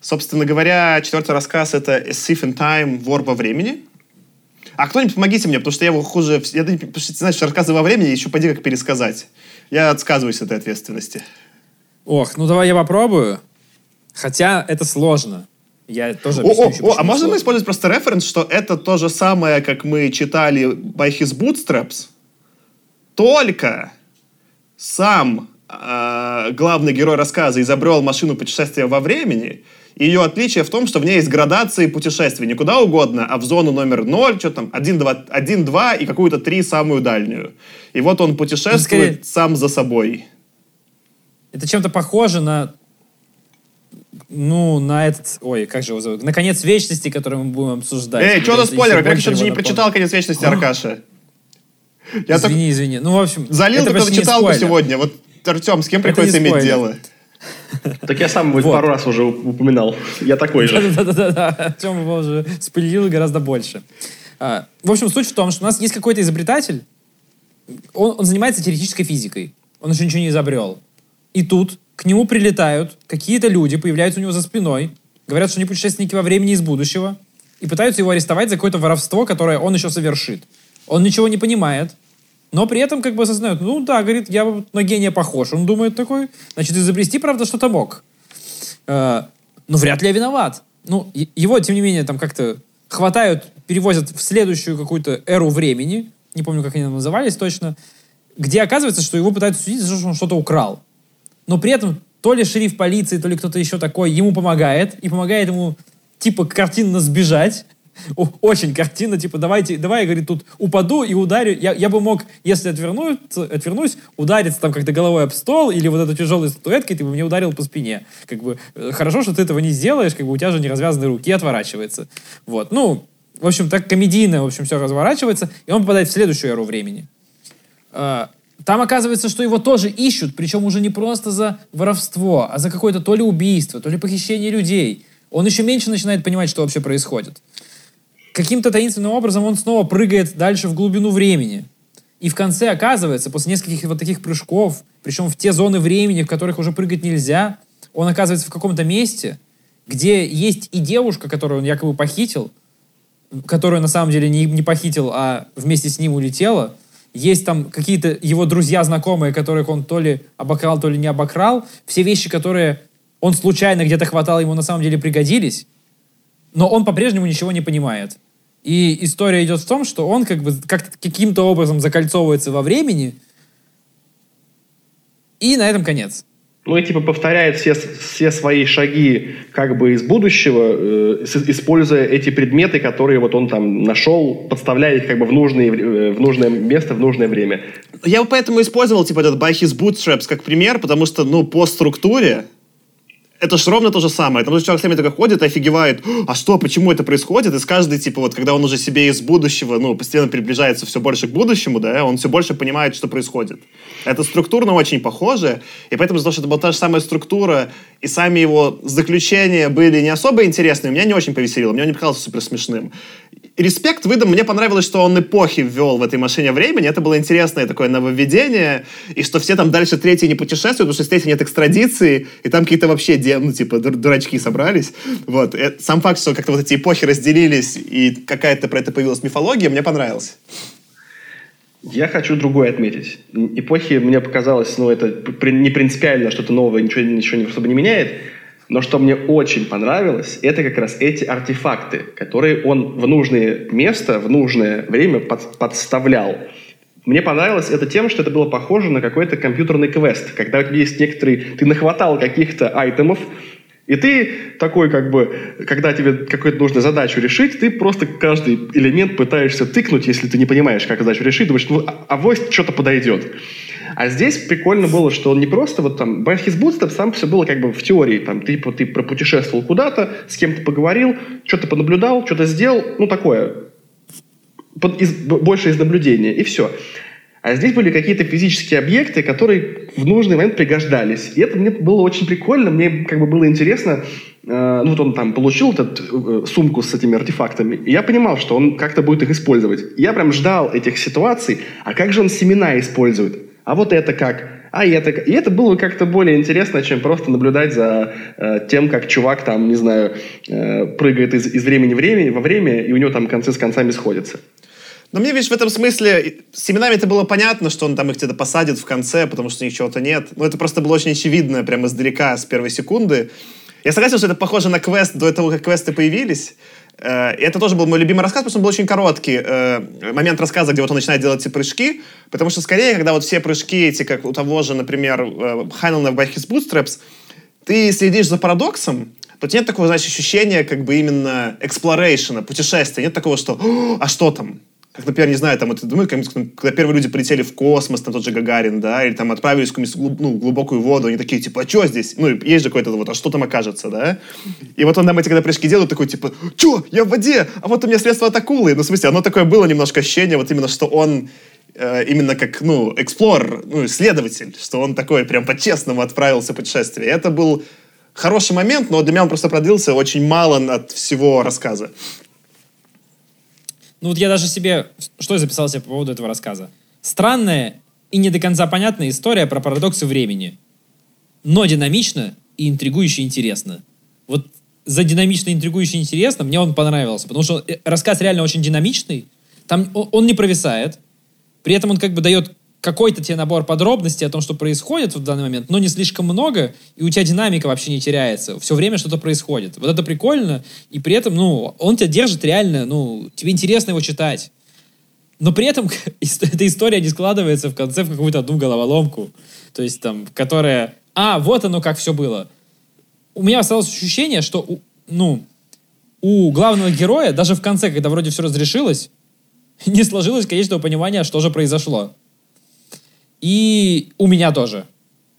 Собственно говоря, четвертый рассказ — это «A Thief in Time. Вор во времени». А кто-нибудь помогите мне, потому что я его хуже... Я, потому что, знаешь, рассказы во времени еще поди как пересказать. Я отсказываюсь от этой ответственности. Ох, ну давай я попробую. Хотя это сложно. Я тоже о, о, о, а можно мы использовать просто референс, что это то же самое, как мы читали by his bootstraps, только сам э, главный герой рассказа изобрел машину путешествия во времени, и ее отличие в том, что в ней есть градации путешествий не куда угодно, а в зону номер 0, что там, 1, 2, 1, 2 и какую-то 3 самую дальнюю. И вот он путешествует скорее... сам за собой. Это чем-то похоже на ну, на этот... Ой, как же его зовут? На конец вечности, который мы будем обсуждать. Эй, что за спойлер? Как еще даже не прочитал конец вечности, Аркаша? Я извини, так... извини. Ну, в общем... Залил только читалку сегодня. Вот, Артем, с кем приходится иметь дело? Так я сам его вот. пару раз уже упоминал. Я такой же. Да-да-да. Артем его уже спылил гораздо больше. А, в общем, суть в том, что у нас есть какой-то изобретатель, он, он занимается теоретической физикой. Он еще ничего не изобрел. И тут к нему прилетают какие-то люди, появляются у него за спиной, говорят, что они путешественники во времени из будущего, и пытаются его арестовать за какое-то воровство, которое он еще совершит. Он ничего не понимает, но при этом как бы осознает, ну да, говорит, я на гения похож. Он думает такой, значит, изобрести, правда, что-то мог. Э, но вряд ли я виноват. Ну, его, тем не менее, там как-то хватают, перевозят в следующую какую-то эру времени, не помню, как они назывались точно, где оказывается, что его пытаются судить за то, что он что-то украл но при этом то ли шериф полиции, то ли кто-то еще такой ему помогает, и помогает ему, типа, картинно сбежать. Очень картинно, типа, давайте, давай, говорит, тут упаду и ударю. Я, я бы мог, если отвернуться, отвернусь, удариться там как-то головой об стол или вот этой тяжелой статуэткой, ты бы мне ударил по спине. Как бы, э, хорошо, что ты этого не сделаешь, как бы у тебя же не развязаны руки, отворачивается. Вот, ну, в общем, так комедийно, в общем, все разворачивается, и он попадает в следующую эру времени. А, там оказывается, что его тоже ищут, причем уже не просто за воровство, а за какое-то то ли убийство, то ли похищение людей. Он еще меньше начинает понимать, что вообще происходит. Каким-то таинственным образом он снова прыгает дальше в глубину времени. И в конце оказывается, после нескольких вот таких прыжков, причем в те зоны времени, в которых уже прыгать нельзя, он оказывается в каком-то месте, где есть и девушка, которую он якобы похитил, которую на самом деле не, не похитил, а вместе с ним улетела. Есть там какие-то его друзья, знакомые, которых он то ли обокрал, то ли не обокрал. Все вещи, которые он случайно где-то хватал, ему на самом деле пригодились. Но он по-прежнему ничего не понимает. И история идет в том, что он как бы как каким-то образом закольцовывается во времени, и на этом конец. Ну и типа повторяет все, все свои шаги как бы из будущего, э, используя эти предметы, которые вот он там нашел, подставляя их как бы в, нужные, э, в нужное место, в нужное время. Я поэтому использовал типа этот by his bootstraps как пример, потому что, ну, по структуре это же ровно то же самое. Там же человек сами такой ходит, офигевает, а что, почему это происходит? И с каждой, типа, вот, когда он уже себе из будущего, ну, постепенно приближается все больше к будущему, да, он все больше понимает, что происходит. Это структурно очень похоже, и поэтому из-за того, что это была та же самая структура, и сами его заключения были не особо интересными, меня не очень повеселило, мне не показался супер смешным респект выдам. Мне понравилось, что он эпохи ввел в этой машине времени. Это было интересное такое нововведение. И что все там дальше третьи не путешествуют, потому что с третьей нет экстрадиции. И там какие-то вообще, ну, типа, дурачки собрались. Вот. И сам факт, что как-то вот эти эпохи разделились, и какая-то про это появилась мифология, мне понравился. Я хочу другое отметить. Эпохи мне показалось, ну, это не принципиально что-то новое, ничего, ничего особо не меняет. Но что мне очень понравилось, это как раз эти артефакты, которые он в нужное место, в нужное время под, подставлял. Мне понравилось это тем, что это было похоже на какой-то компьютерный квест, когда у тебя есть некоторые... Ты нахватал каких-то айтемов, и ты такой, как бы, когда тебе какую-то нужную задачу решить, ты просто каждый элемент пытаешься тыкнуть, если ты не понимаешь, как задачу решить, думаешь, ну, а, авось что-то подойдет. А здесь прикольно было, что он не просто вот там... By his bootstraps там все было как бы в теории. Там, ты, типа, ты пропутешествовал куда-то, с кем-то поговорил, что-то понаблюдал, что-то сделал. Ну, такое. Под, из, больше из наблюдения. И все. А здесь были какие-то физические объекты, которые в нужный момент пригождались. И это мне было очень прикольно. Мне как бы было интересно, э, ну вот он там получил эту э, сумку с этими артефактами, и я понимал, что он как-то будет их использовать. Я прям ждал этих ситуаций, а как же он семена использует? А вот это как, а это И это было как-то более интересно, чем просто наблюдать за э, тем, как чувак там, не знаю, э, прыгает из, из времени в время, во время, и у него там концы с концами сходятся. Но мне, видишь, в этом смысле с семенами это было понятно, что он там их где-то посадит в конце, потому что у них чего-то нет. Но это просто было очень очевидно прямо издалека, с первой секунды. Я согласен, что это похоже на квест до того, как квесты появились. Э, это тоже был мой любимый рассказ, потому что он был очень короткий. Э, момент рассказа, где вот он начинает делать эти прыжки. Потому что скорее, когда вот все прыжки эти, как у того же, например, Хайнлана в His Bootstraps, ты следишь за парадоксом, то нет такого, знаешь, ощущения как бы именно exploration, путешествия. Нет такого, что «А что там? Как, например, не знаю, там, это, думаю, когда первые люди полетели в космос, там тот же Гагарин, да, или там отправились в какую-нибудь ну, глубокую воду, они такие, типа, а что здесь? Ну, есть же какой-то вот, а что там окажется, да? И вот он нам эти, когда прыжки делают, такой, типа, что, я в воде, а вот у меня средство от акулы. Ну, в смысле, оно такое было немножко ощущение, вот именно, что он э, именно как, ну, эксплор, ну, исследователь, что он такой прям по-честному отправился в путешествие. Это был хороший момент, но для меня он просто продлился очень мало от всего рассказа. Ну вот я даже себе... Что я записал себе по поводу этого рассказа? Странная и не до конца понятная история про парадоксы времени. Но динамично и интригующе интересно. Вот за динамично, интригующе интересно мне он понравился, потому что э, рассказ реально очень динамичный, там он не провисает, при этом он как бы дает какой-то тебе набор подробностей о том, что происходит в данный момент, но не слишком много, и у тебя динамика вообще не теряется. Все время что-то происходит. Вот это прикольно, и при этом, ну, он тебя держит реально, ну, тебе интересно его читать. Но при этом эта история не складывается в конце в какую-то одну головоломку. То есть там, которая... А, вот оно как все было. У меня осталось ощущение, что, у, ну, у главного героя, даже в конце, когда вроде все разрешилось, не сложилось конечного понимания, что же произошло. И у меня тоже.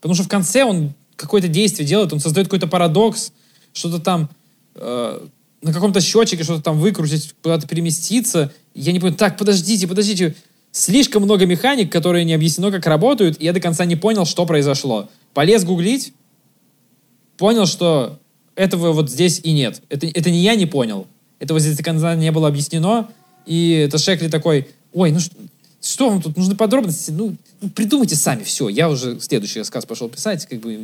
Потому что в конце он какое-то действие делает, он создает какой-то парадокс, что-то там э, на каком-то счетчике что-то там выкрутить, куда-то переместиться. Я не понимаю, так, подождите, подождите, слишком много механик, которые не объяснено, как работают, и я до конца не понял, что произошло. Полез гуглить, понял, что этого вот здесь и нет. Это, это не я не понял. Этого здесь до конца не было объяснено. И это Шекли такой, ой, ну что, вам тут нужны подробности? Ну, придумайте сами, все. Я уже следующий рассказ пошел писать, как бы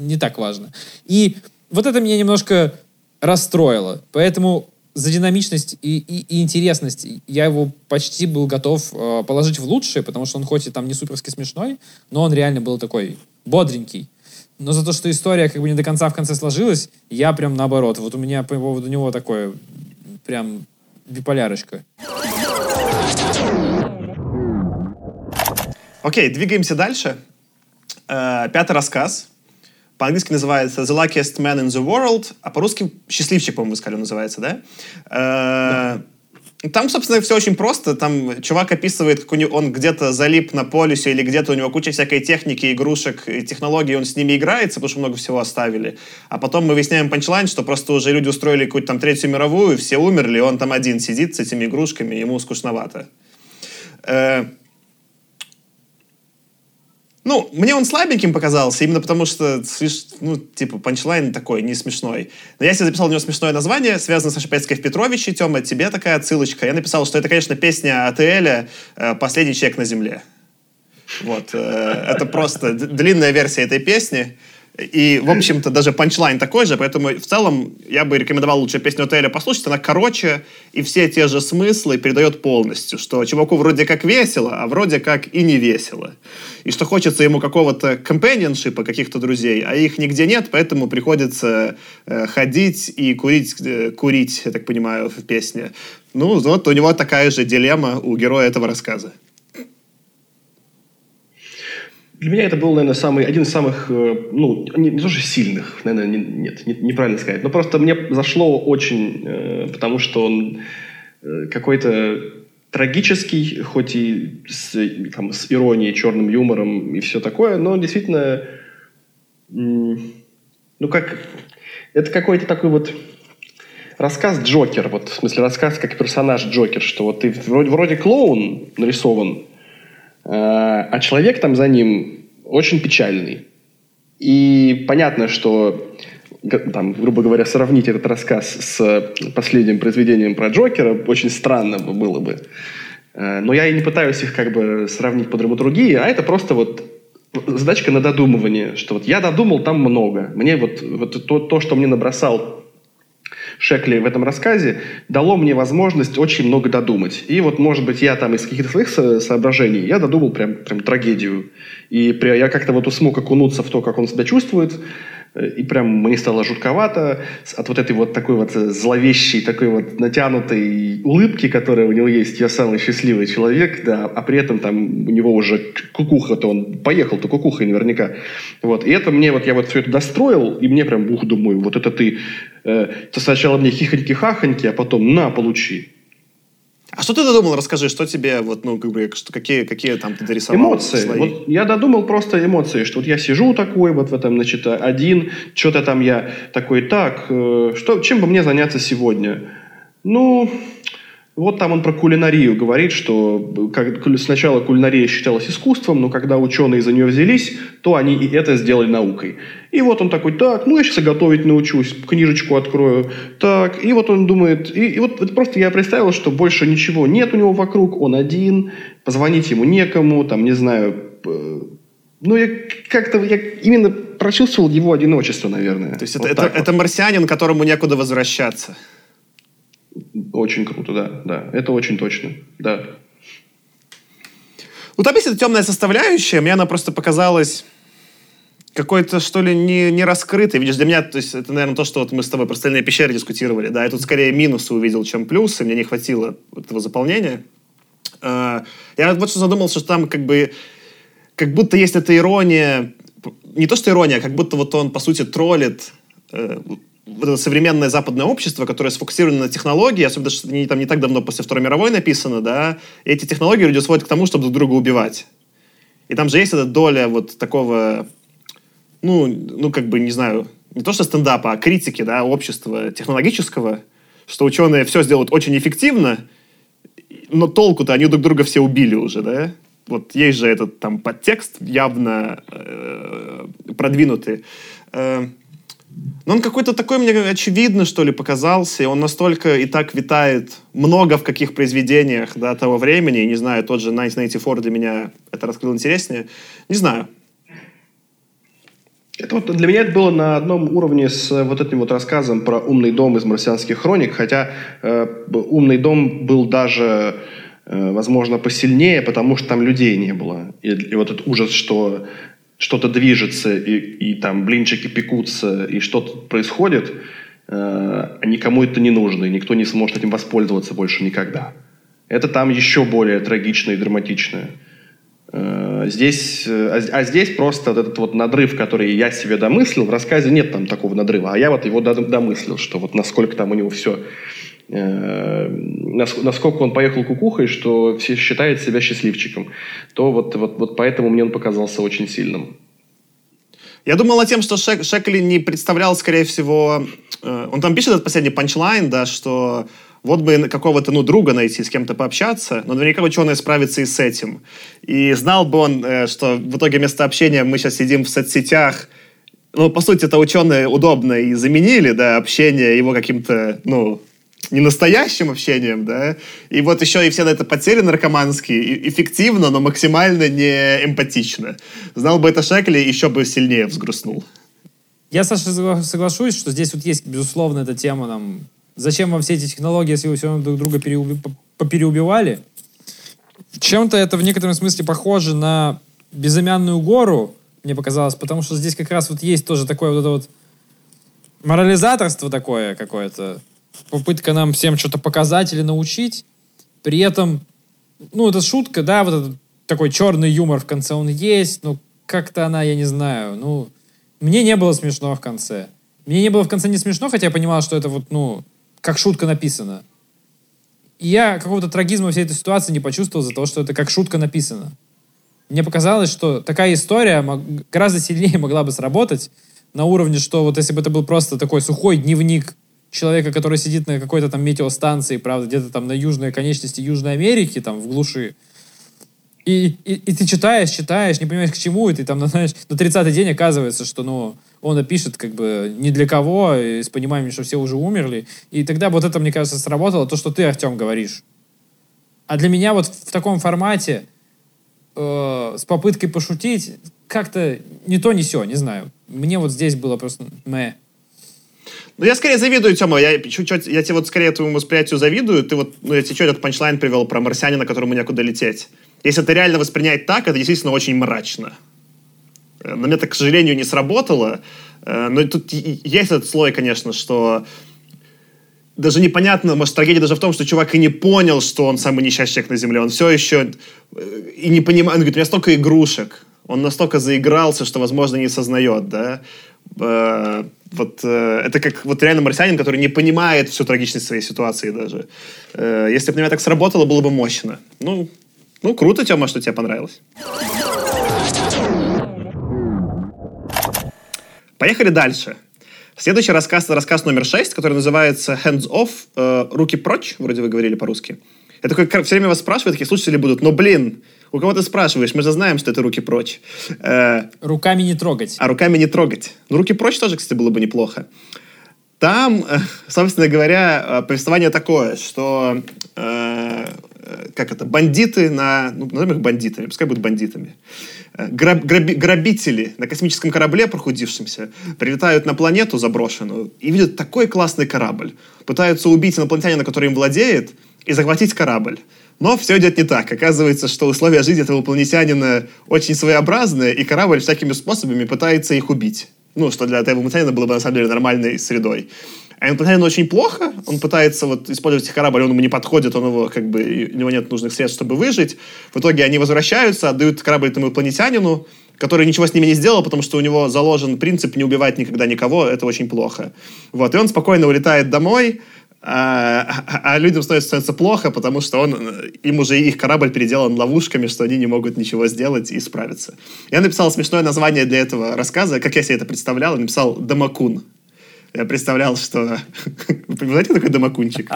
не так важно. И вот это меня немножко расстроило. Поэтому за динамичность и, и, и интересность я его почти был готов э, положить в лучшее, потому что он хоть и там не суперски смешной, но он реально был такой бодренький. Но за то, что история как бы не до конца в конце сложилась, я прям наоборот. Вот у меня по поводу него такое прям биполярочка. Окей, двигаемся дальше. Э, пятый рассказ. По-английски называется The Luckiest Man in the World, а по-русски «Счастливчик», по-моему, вы сказали, называется, да? Э, там, собственно, все очень просто. Там чувак описывает, как он где-то залип на полюсе или где-то у него куча всякой техники, игрушек и технологий, он с ними играется, потому что много всего оставили. А потом мы выясняем панчлайн, что просто уже люди устроили какую-то там третью мировую, все умерли, он там один сидит с этими игрушками, ему скучновато. Э, ну, мне он слабеньким показался, именно потому что, ну, типа, панчлайн такой, не смешной. Но я себе записал у него смешное название, связанное с Шапецкой в Петровиче. Тёма, тебе такая отсылочка. Я написал, что это, конечно, песня АТЛ «Последний человек на земле». Вот. Э, это просто длинная версия этой песни. И, в общем-то, даже панчлайн такой же, поэтому в целом я бы рекомендовал лучше песню Отеля послушать. Она короче, и все те же смыслы передает полностью, что чуваку вроде как весело, а вроде как и не весело. И что хочется ему какого-то компаньоншипа, каких-то друзей, а их нигде нет, поэтому приходится э, ходить и курить, э, курить, я так понимаю, в песне. Ну, вот у него такая же дилемма у героя этого рассказа. Для меня это был, наверное, самый, один из самых, э, ну, не, не тоже сильных, наверное, не, нет, не, неправильно сказать, но просто мне зашло очень, э, потому что он э, какой-то трагический, хоть и с, там, с иронией, черным юмором и все такое, но действительно, ну, как, это какой-то такой вот рассказ Джокер, вот, в смысле, рассказ как персонаж Джокер, что вот ты вроде, вроде клоун нарисован, а человек там за ним очень печальный. И понятно, что там, грубо говоря, сравнить этот рассказ с последним произведением про Джокера очень странно было бы. Э, но я и не пытаюсь их как бы сравнить по драматургии, а это просто вот задачка на додумывание, что вот я додумал там много. Мне вот, вот то, то, что мне набросал Шекли в этом рассказе дало мне возможность очень много додумать. И вот, может быть, я там из каких-то своих соображений, я додумал прям, прям трагедию. И я как-то вот смог окунуться в то, как он себя чувствует, и прям мне стало жутковато от вот этой вот такой вот зловещей, такой вот натянутой улыбки, которая у него есть. Я самый счастливый человек, да, а при этом там у него уже кукуха-то он поехал-то кукухой наверняка. Вот. И это мне вот, я вот все это достроил, и мне прям, ух, думаю, вот это ты, э, ты сначала мне хихоньки-хахоньки, а потом на, получи. А что ты додумал? Расскажи, что тебе, вот, ну, как бы, что, какие, какие там ты дорисовал Эмоции. Слои? Вот я додумал просто эмоции, что вот я сижу такой вот в этом, значит, один, что-то там я такой, так, э, что, чем бы мне заняться сегодня? Ну, вот там он про кулинарию говорит, что как, сначала кулинария считалась искусством, но когда ученые за нее взялись, то они и это сделали наукой. И вот он такой, так, ну я сейчас готовить научусь, книжечку открою, так, и вот он думает, и, и вот это просто я представил, что больше ничего нет у него вокруг, он один, позвонить ему некому, там, не знаю, ну, я как-то, я именно прочувствовал его одиночество, наверное. То есть вот это, это, вот. это марсианин, которому некуда возвращаться. Очень круто, да, да. Это очень точно, да. Ну, там есть эта темная составляющая, мне она просто показалась какой-то, что ли, не, не раскрытый. Видишь, для меня, то есть, это, наверное, то, что вот мы с тобой про стальные пещеры дискутировали, да, я тут скорее минусы увидел, чем плюсы, мне не хватило этого заполнения. А, я вот что задумался, что там как бы, как будто есть эта ирония, не то что ирония, а как будто вот он, по сути, троллит э, современное западное общество, которое сфокусировано на технологии, особенно что не, там не так давно после Второй мировой написано, да, эти технологии люди сводят к тому, чтобы друг друга убивать. И там же есть эта доля вот такого, ну, ну как бы, не знаю, не то что стендапа, а критики, да, общества технологического, что ученые все сделают очень эффективно, но толку-то они друг друга все убили уже, да? Вот есть же этот там подтекст явно э, продвинутый. Э, но он какой-то такой мне очевидно, что ли, показался, и он настолько и так витает много в каких произведениях да, того времени, не знаю, тот же 1994 для меня это раскрыл интереснее, не знаю. Это вот для меня это было на одном уровне с вот этим вот рассказом про умный дом из марсианских хроник, хотя э, умный дом был даже, э, возможно, посильнее, потому что там людей не было. И, и вот этот ужас, что что-то движется, и, и там блинчики пекутся, и что-то происходит, э, никому это не нужно, и никто не сможет этим воспользоваться больше никогда. Это там еще более трагично и драматично. Э, здесь, э, а, а здесь просто вот этот вот надрыв, который я себе домыслил, в рассказе нет там такого надрыва, а я вот его домыслил, что вот насколько там у него все насколько он поехал кукухой, что все считают себя счастливчиком, то вот, вот, вот поэтому мне он показался очень сильным. Я думал о тем, что Шек, Шекли не представлял, скорее всего... Э, он там пишет этот последний панчлайн, да, что вот бы какого-то, ну, друга найти, с кем-то пообщаться, но наверняка ученый справится и с этим. И знал бы он, э, что в итоге вместо общения мы сейчас сидим в соцсетях, ну, по сути, это ученые удобно и заменили, да, общение его каким-то, ну, не настоящим общением, да, и вот еще и все на это потери наркоманские, эффективно, но максимально не эмпатично. Знал бы это Шекли, еще бы сильнее взгрустнул. Я, Саша, соглашусь, что здесь вот есть, безусловно, эта тема, там, зачем вам все эти технологии, если вы все равно друг друга переуби попереубивали? Чем-то это в некотором смысле похоже на безымянную гору, мне показалось, потому что здесь как раз вот есть тоже такое вот это вот морализаторство такое какое-то, попытка нам всем что-то показать или научить. При этом, ну, это шутка, да, вот этот такой черный юмор в конце он есть, но как-то она, я не знаю, ну, мне не было смешно в конце. Мне не было в конце не смешно, хотя я понимал, что это вот, ну, как шутка написано. И я какого-то трагизма всей этой ситуации не почувствовал за то, что это как шутка написано. Мне показалось, что такая история гораздо сильнее могла бы сработать на уровне, что вот если бы это был просто такой сухой дневник человека, который сидит на какой-то там метеостанции, правда, где-то там на южной конечности Южной Америки, там в глуши, и, и, и ты читаешь, читаешь, не понимаешь, к чему, и ты там, знаешь, на 30-й день оказывается, что, ну, он напишет как бы ни для кого, и с пониманием, что все уже умерли. И тогда вот это, мне кажется, сработало, то, что ты, Артем, говоришь. А для меня вот в таком формате, э, с попыткой пошутить, как-то не то, не все, не знаю. Мне вот здесь было просто мэ. Ну, я скорее завидую, Тёма. Я, чуть-чуть, я тебе вот скорее твоему восприятию завидую. Ты вот, ну, я тебе что, этот панчлайн привел про марсианина, которому некуда лететь. Если это реально воспринять так, это действительно очень мрачно. Э, но мне это, к сожалению, не сработало. Э, но тут есть этот слой, конечно, что даже непонятно, может, трагедия даже в том, что чувак и не понял, что он самый несчастный человек на Земле. Он все еще э, и не понимает. Он говорит, у меня столько игрушек. Он настолько заигрался, что, возможно, не сознает, да вот э, это как вот реально марсианин, который не понимает всю трагичность своей ситуации даже. Э, если бы на меня так сработало, было бы мощно. Ну, ну круто, Тёма, что тебе понравилось. Поехали дальше. Следующий рассказ рассказ номер 6, который называется Hands Off, э, руки прочь, вроде вы говорили по-русски. Я такой все время вас спрашиваю, такие слушатели будут, но блин, у кого ты спрашиваешь? Мы же знаем, что это руки прочь. Э, руками не трогать. А руками не трогать. Ну, руки прочь тоже, кстати, было бы неплохо. Там, э, собственно говоря, э, повествование такое, что э, как это, бандиты на, ну, назовем их бандитами, пускай будут бандитами, граб, граби, грабители на космическом корабле прохудившемся прилетают на планету заброшенную и видят такой классный корабль. Пытаются убить инопланетянина, который им владеет, и захватить корабль. Но все идет не так. Оказывается, что условия жизни этого инопланетянина очень своеобразные, и корабль всякими способами пытается их убить. Ну, что для этого инопланетянина было бы, на самом деле, нормальной средой. А инопланетянину очень плохо, он пытается вот использовать корабль, он ему не подходит, он его, как бы, у него нет нужных средств, чтобы выжить. В итоге они возвращаются, отдают корабль этому инопланетянину, который ничего с ними не сделал, потому что у него заложен принцип не убивать никогда никого, это очень плохо. Вот, и он спокойно улетает домой, а, а людям становится, плохо, потому что он, им уже их корабль переделан ловушками, что они не могут ничего сделать и справиться. Я написал смешное название для этого рассказа, как я себе это представлял, написал «Дамакун». Я представлял, что... Вы знаете, такой Дамакунчик?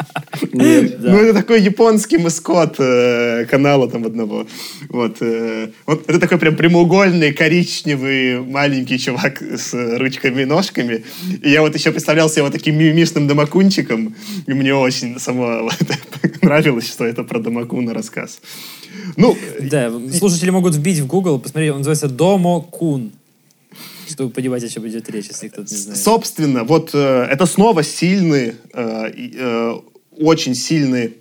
Нет. Ну, это такой японский маскот э, канала там одного. Вот, э, вот это такой прям прямоугольный, коричневый, маленький чувак с ручками и ножками. И я вот еще представлял себя вот таким мимимишным домакунчиком. И мне очень само нравилось, что это про домакуна рассказ. Ну, Да, слушатели могут вбить в Google, посмотреть, он называется Домо Кун. Чтобы понимать, о чем идет речь, если кто-то не знает. Собственно, вот э, это снова сильный, э, э, очень сильный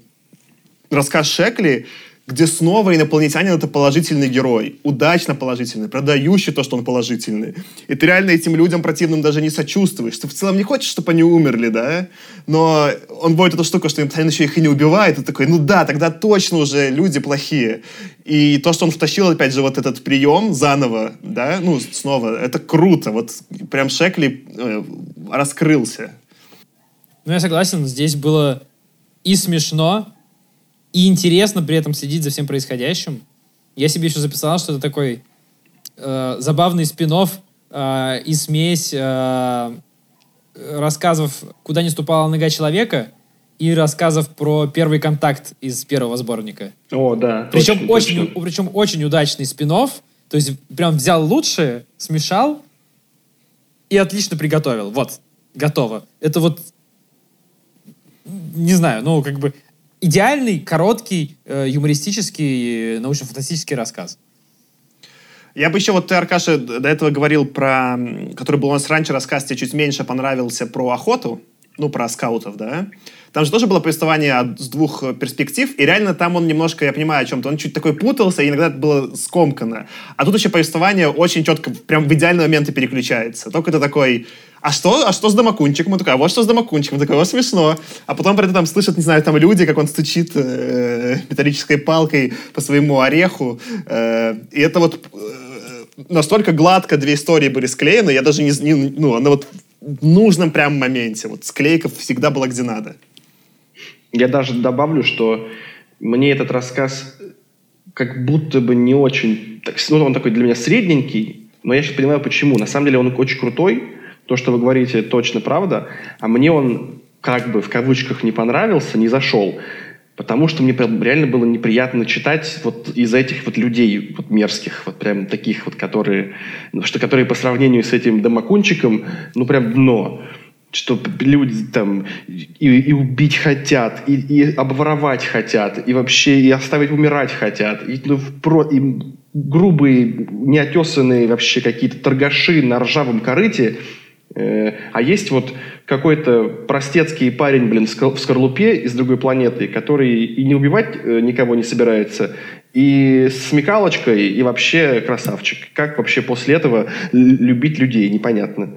рассказ Шекли, где снова инопланетянин это положительный герой, удачно положительный, продающий то, что он положительный. И ты реально этим людям противным даже не сочувствуешь. Ты в целом не хочешь, чтобы они умерли, да? Но он будет эту штуку, что инопланетянин еще их и не убивает, и такой, ну да, тогда точно уже люди плохие. И то, что он втащил, опять же, вот этот прием заново, да, ну, снова, это круто. Вот прям Шекли э, раскрылся. Ну, я согласен, здесь было и смешно, и интересно при этом следить за всем происходящим. Я себе еще записал, что это такой э, забавный спин э, и смесь э, рассказов «Куда не ступала нога человека» и рассказов про первый контакт из первого сборника. О, да. Причем, точно, очень, точно. причем очень удачный спин то есть прям взял лучшее, смешал и отлично приготовил. Вот, готово. Это вот, не знаю, ну, как бы идеальный, короткий, э, юмористический, э, научно-фантастический рассказ. Я бы еще, вот ты, Аркаша, до этого говорил про, который был у нас раньше рассказ, тебе чуть меньше понравился про охоту, ну, про скаутов, да? Там же тоже было повествование с двух э, перспектив, и реально там он немножко, я понимаю о чем-то, он чуть такой путался, и иногда это было скомкано. А тут еще повествование очень четко, прям в идеальные моменты переключается. Только это такой, а что, а что с домакунчиком? Он такой, а вот что с домакунчиком? Он такой, вот смешно. А потом про это там слышат, не знаю, там люди, как он стучит э, металлической палкой по своему ореху. Э, и это вот э, настолько гладко две истории были склеены, я даже не, не ну, она вот в нужном прям моменте. Вот склейка всегда была где надо. Я даже добавлю, что мне этот рассказ как будто бы не очень... Ну, он такой для меня средненький, но я сейчас понимаю, почему. На самом деле он очень крутой. То, что вы говорите, точно правда. А мне он как бы в кавычках не понравился, не зашел. Потому что мне реально было неприятно читать вот из этих вот людей вот мерзких, вот прям таких вот, которые, ну, что которые по сравнению с этим домакунчиком, ну прям дно что люди там и, и убить хотят, и, и обворовать хотят, и вообще и оставить умирать хотят, и, ну, впро- и грубые, неотесанные вообще какие-то торгаши на ржавом корыте, а есть вот какой-то простецкий парень, блин, в скор- в скорлупе из другой планеты, который и не убивать э, никого не собирается, и с смекалочкой, и вообще красавчик. Как вообще после этого любить людей, непонятно.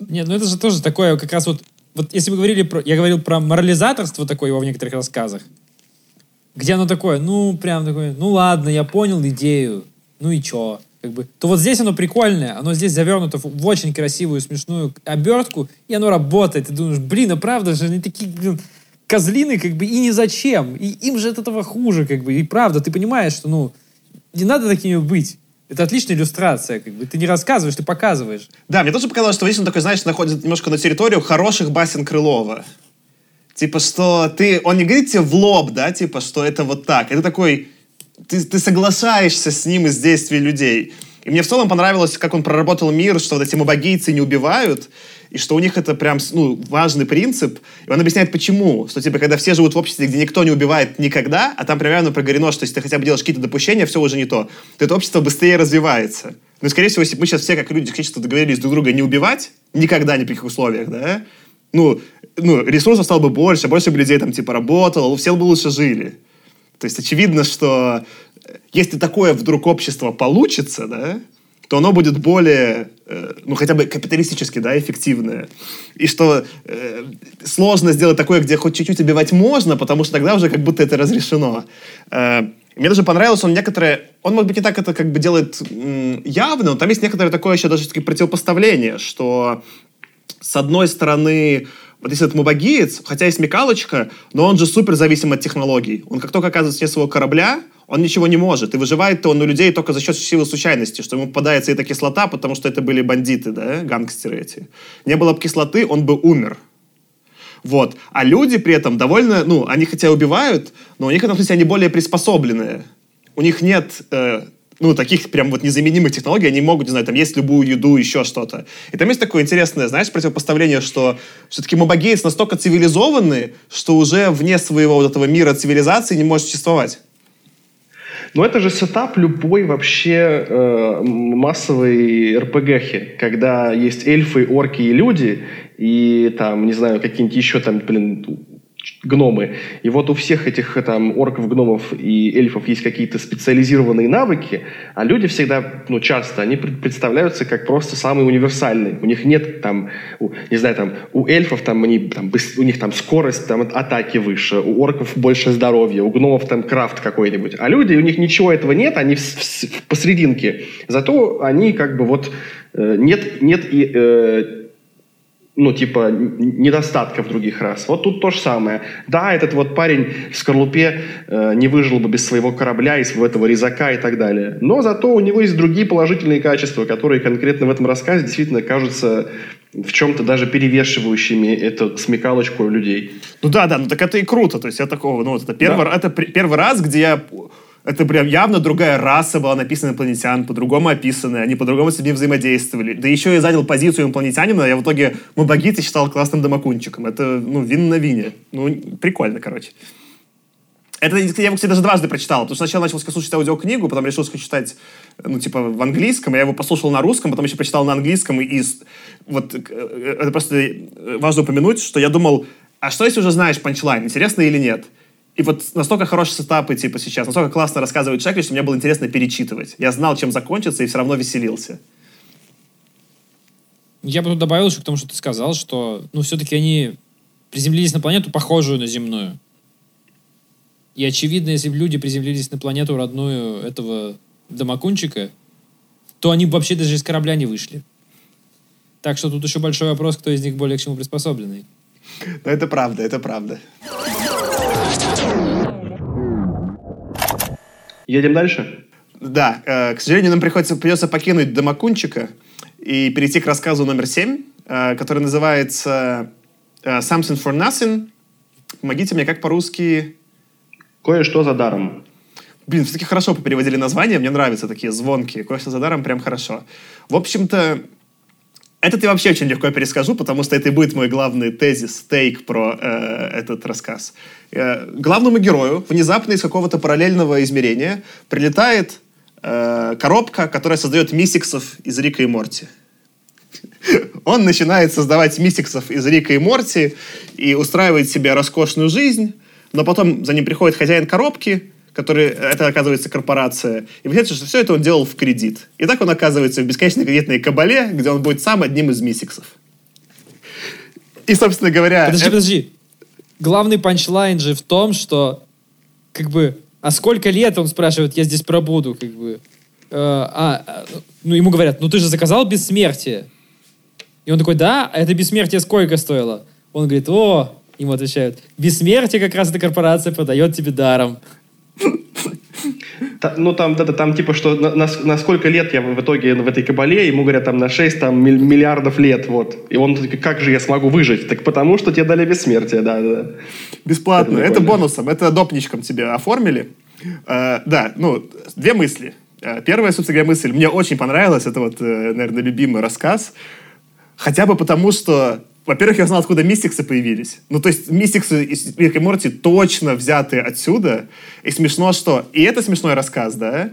Нет, ну это же тоже такое, как раз вот, вот если мы говорили про, я говорил про морализаторство такое его в некоторых рассказах, где оно такое, ну, прям такое, ну ладно, я понял идею, ну и чё, как бы, то вот здесь оно прикольное, оно здесь завернуто в, очень красивую, смешную обертку, и оно работает, ты думаешь, блин, а правда же, они такие, блин, козлины, как бы, и ни зачем, и им же от этого хуже, как бы, и правда, ты понимаешь, что, ну, не надо такими быть. Это отличная иллюстрация, как бы. Ты не рассказываешь, ты показываешь. Да, мне тоже показалось, что здесь он такой, знаешь, находится немножко на территорию хороших басен Крылова. Типа, что ты... Он не говорит тебе в лоб, да, типа, что это вот так. Это такой... Ты, ты соглашаешься с ним из действий людей. И мне в целом понравилось, как он проработал мир, что вот эти мобогийцы не убивают, и что у них это прям, ну, важный принцип. И он объясняет, почему. Что, типа, когда все живут в обществе, где никто не убивает никогда, а там примерно проговорено, что если ты хотя бы делаешь какие-то допущения, все уже не то, то это общество быстрее развивается. Ну, и, скорее всего, если мы сейчас все, как люди, человечество, договорились друг друга не убивать, никогда, ни при каких условиях, да, ну, ну, ресурсов стало бы больше, больше бы людей там, типа, работало, все бы лучше жили. То есть очевидно, что э, если такое вдруг общество получится, да, то оно будет более, э, ну, хотя бы капиталистически, да, эффективное. И что э, сложно сделать такое, где хоть чуть-чуть убивать можно, потому что тогда уже как будто это разрешено. Э, мне даже понравилось, он некоторые... Он, может быть, не так это как бы делает м, явно, но там есть некоторое такое еще даже таки противопоставление, что с одной стороны, вот если это мобогиец, хотя есть смекалочка, но он же супер зависим от технологий. Он как только оказывается вне своего корабля, он ничего не может. И выживает-то он у людей только за счет силы случайности, что ему попадается эта кислота, потому что это были бандиты, да, гангстеры эти. Не было бы кислоты, он бы умер. Вот. А люди при этом довольно, ну, они хотя убивают, но у них в этом смысле они более приспособленные. У них нет э, ну, таких прям вот незаменимых технологий, они могут, не знаю, там есть любую еду, еще что-то. И там есть такое интересное, знаешь, противопоставление, что все-таки мобагейцы настолько цивилизованы, что уже вне своего вот этого мира цивилизации не может существовать. Но это же сетап любой вообще э, массовой РПГхи, когда есть эльфы, орки и люди, и там, не знаю, какие-нибудь еще там, блин, гномы. И вот у всех этих там орков, гномов и эльфов есть какие-то специализированные навыки, а люди всегда, ну, часто, они представляются как просто самые универсальные. У них нет там, у, не знаю, там, у эльфов там, они, там у них там скорость там, атаки выше, у орков больше здоровья, у гномов там крафт какой-нибудь. А люди, у них ничего этого нет, они в, в, в. Зато они как бы вот э, нет, нет и э, ну, типа, недостатков других рас. Вот тут то же самое. Да, этот вот парень в скорлупе э, не выжил бы без своего корабля и своего этого резака и так далее. Но зато у него есть другие положительные качества, которые конкретно в этом рассказе действительно кажутся в чем-то даже перевешивающими эту смекалочку людей. Ну да, да, ну так это и круто. То есть я такого, ну вот это первый, да. это первый раз, где я это прям явно другая раса была написана инопланетян, по-другому описанная, они по-другому с ними взаимодействовали. Да еще я занял позицию инопланетянина, я в итоге Мабагита считал классным домокунчиком. Это, ну, вин на вине. Ну, прикольно, короче. Это я кстати, даже дважды прочитал, потому что сначала начал слушать аудиокнигу, потом решил читать, ну, типа, в английском, я его послушал на русском, потом еще прочитал на английском, и вот э, э, это просто важно упомянуть, что я думал, а что если уже знаешь панчлайн, интересно или нет? И вот настолько хорошие сетапы, типа, сейчас, настолько классно рассказывают Шекли, что мне было интересно перечитывать. Я знал, чем закончится, и все равно веселился. Я бы тут добавил еще к тому, что ты сказал, что, ну, все-таки они приземлились на планету, похожую на земную. И очевидно, если бы люди приземлились на планету родную этого домокунчика, то они бы вообще даже из корабля не вышли. Так что тут еще большой вопрос, кто из них более к чему приспособленный. Ну, это правда, это правда. Едем дальше? Да, э, к сожалению, нам приходится, придется покинуть Домакунчика и перейти к рассказу номер семь, э, который называется э, «Something for Nothing». Помогите мне, как по-русски? «Кое-что за даром». Блин, все-таки хорошо переводили название, мне нравятся такие звонкие. «Кое-что за даром» прям хорошо. В общем-то, этот я вообще очень легко перескажу, потому что это и будет мой главный тезис, тейк про э, этот рассказ. Э, главному герою внезапно из какого-то параллельного измерения прилетает э, коробка, которая создает мисиксов из Рика и Морти. Он начинает создавать мисиксов из Рика и Морти и устраивает себе роскошную жизнь, но потом за ним приходит хозяин коробки, который, это оказывается корпорация. И выясняется, что все это он делал в кредит. И так он оказывается в бесконечной кредитной кабале, где он будет сам одним из мисиксов. И, собственно говоря... Подожди, это... подожди. Главный панчлайн же в том, что как бы, а сколько лет, он спрашивает, я здесь пробуду, как бы. Э, а, а, ну, ему говорят, ну ты же заказал бессмертие. И он такой, да, а это бессмертие сколько стоило? Он говорит, о, ему отвечают, бессмертие как раз эта корпорация продает тебе даром. Ну, там, да, там типа, что на, на, на сколько лет я в итоге в этой кабале, ему говорят, там, на 6 там, миллиардов лет, вот. И он как же я смогу выжить? Так потому, что тебе дали бессмертие, да, да. Бесплатно. Это, это бонусом, это допничком тебе оформили. Uh, да, ну, две мысли. Uh, первая, собственно говоря, мысль. Мне очень понравилась. Это вот, uh, наверное, любимый рассказ. Хотя бы потому, что во-первых, я знал, откуда мистиксы появились. Ну, то есть мистиксы из Рик и Морти точно взяты отсюда. И смешно, что... И это смешной рассказ, да?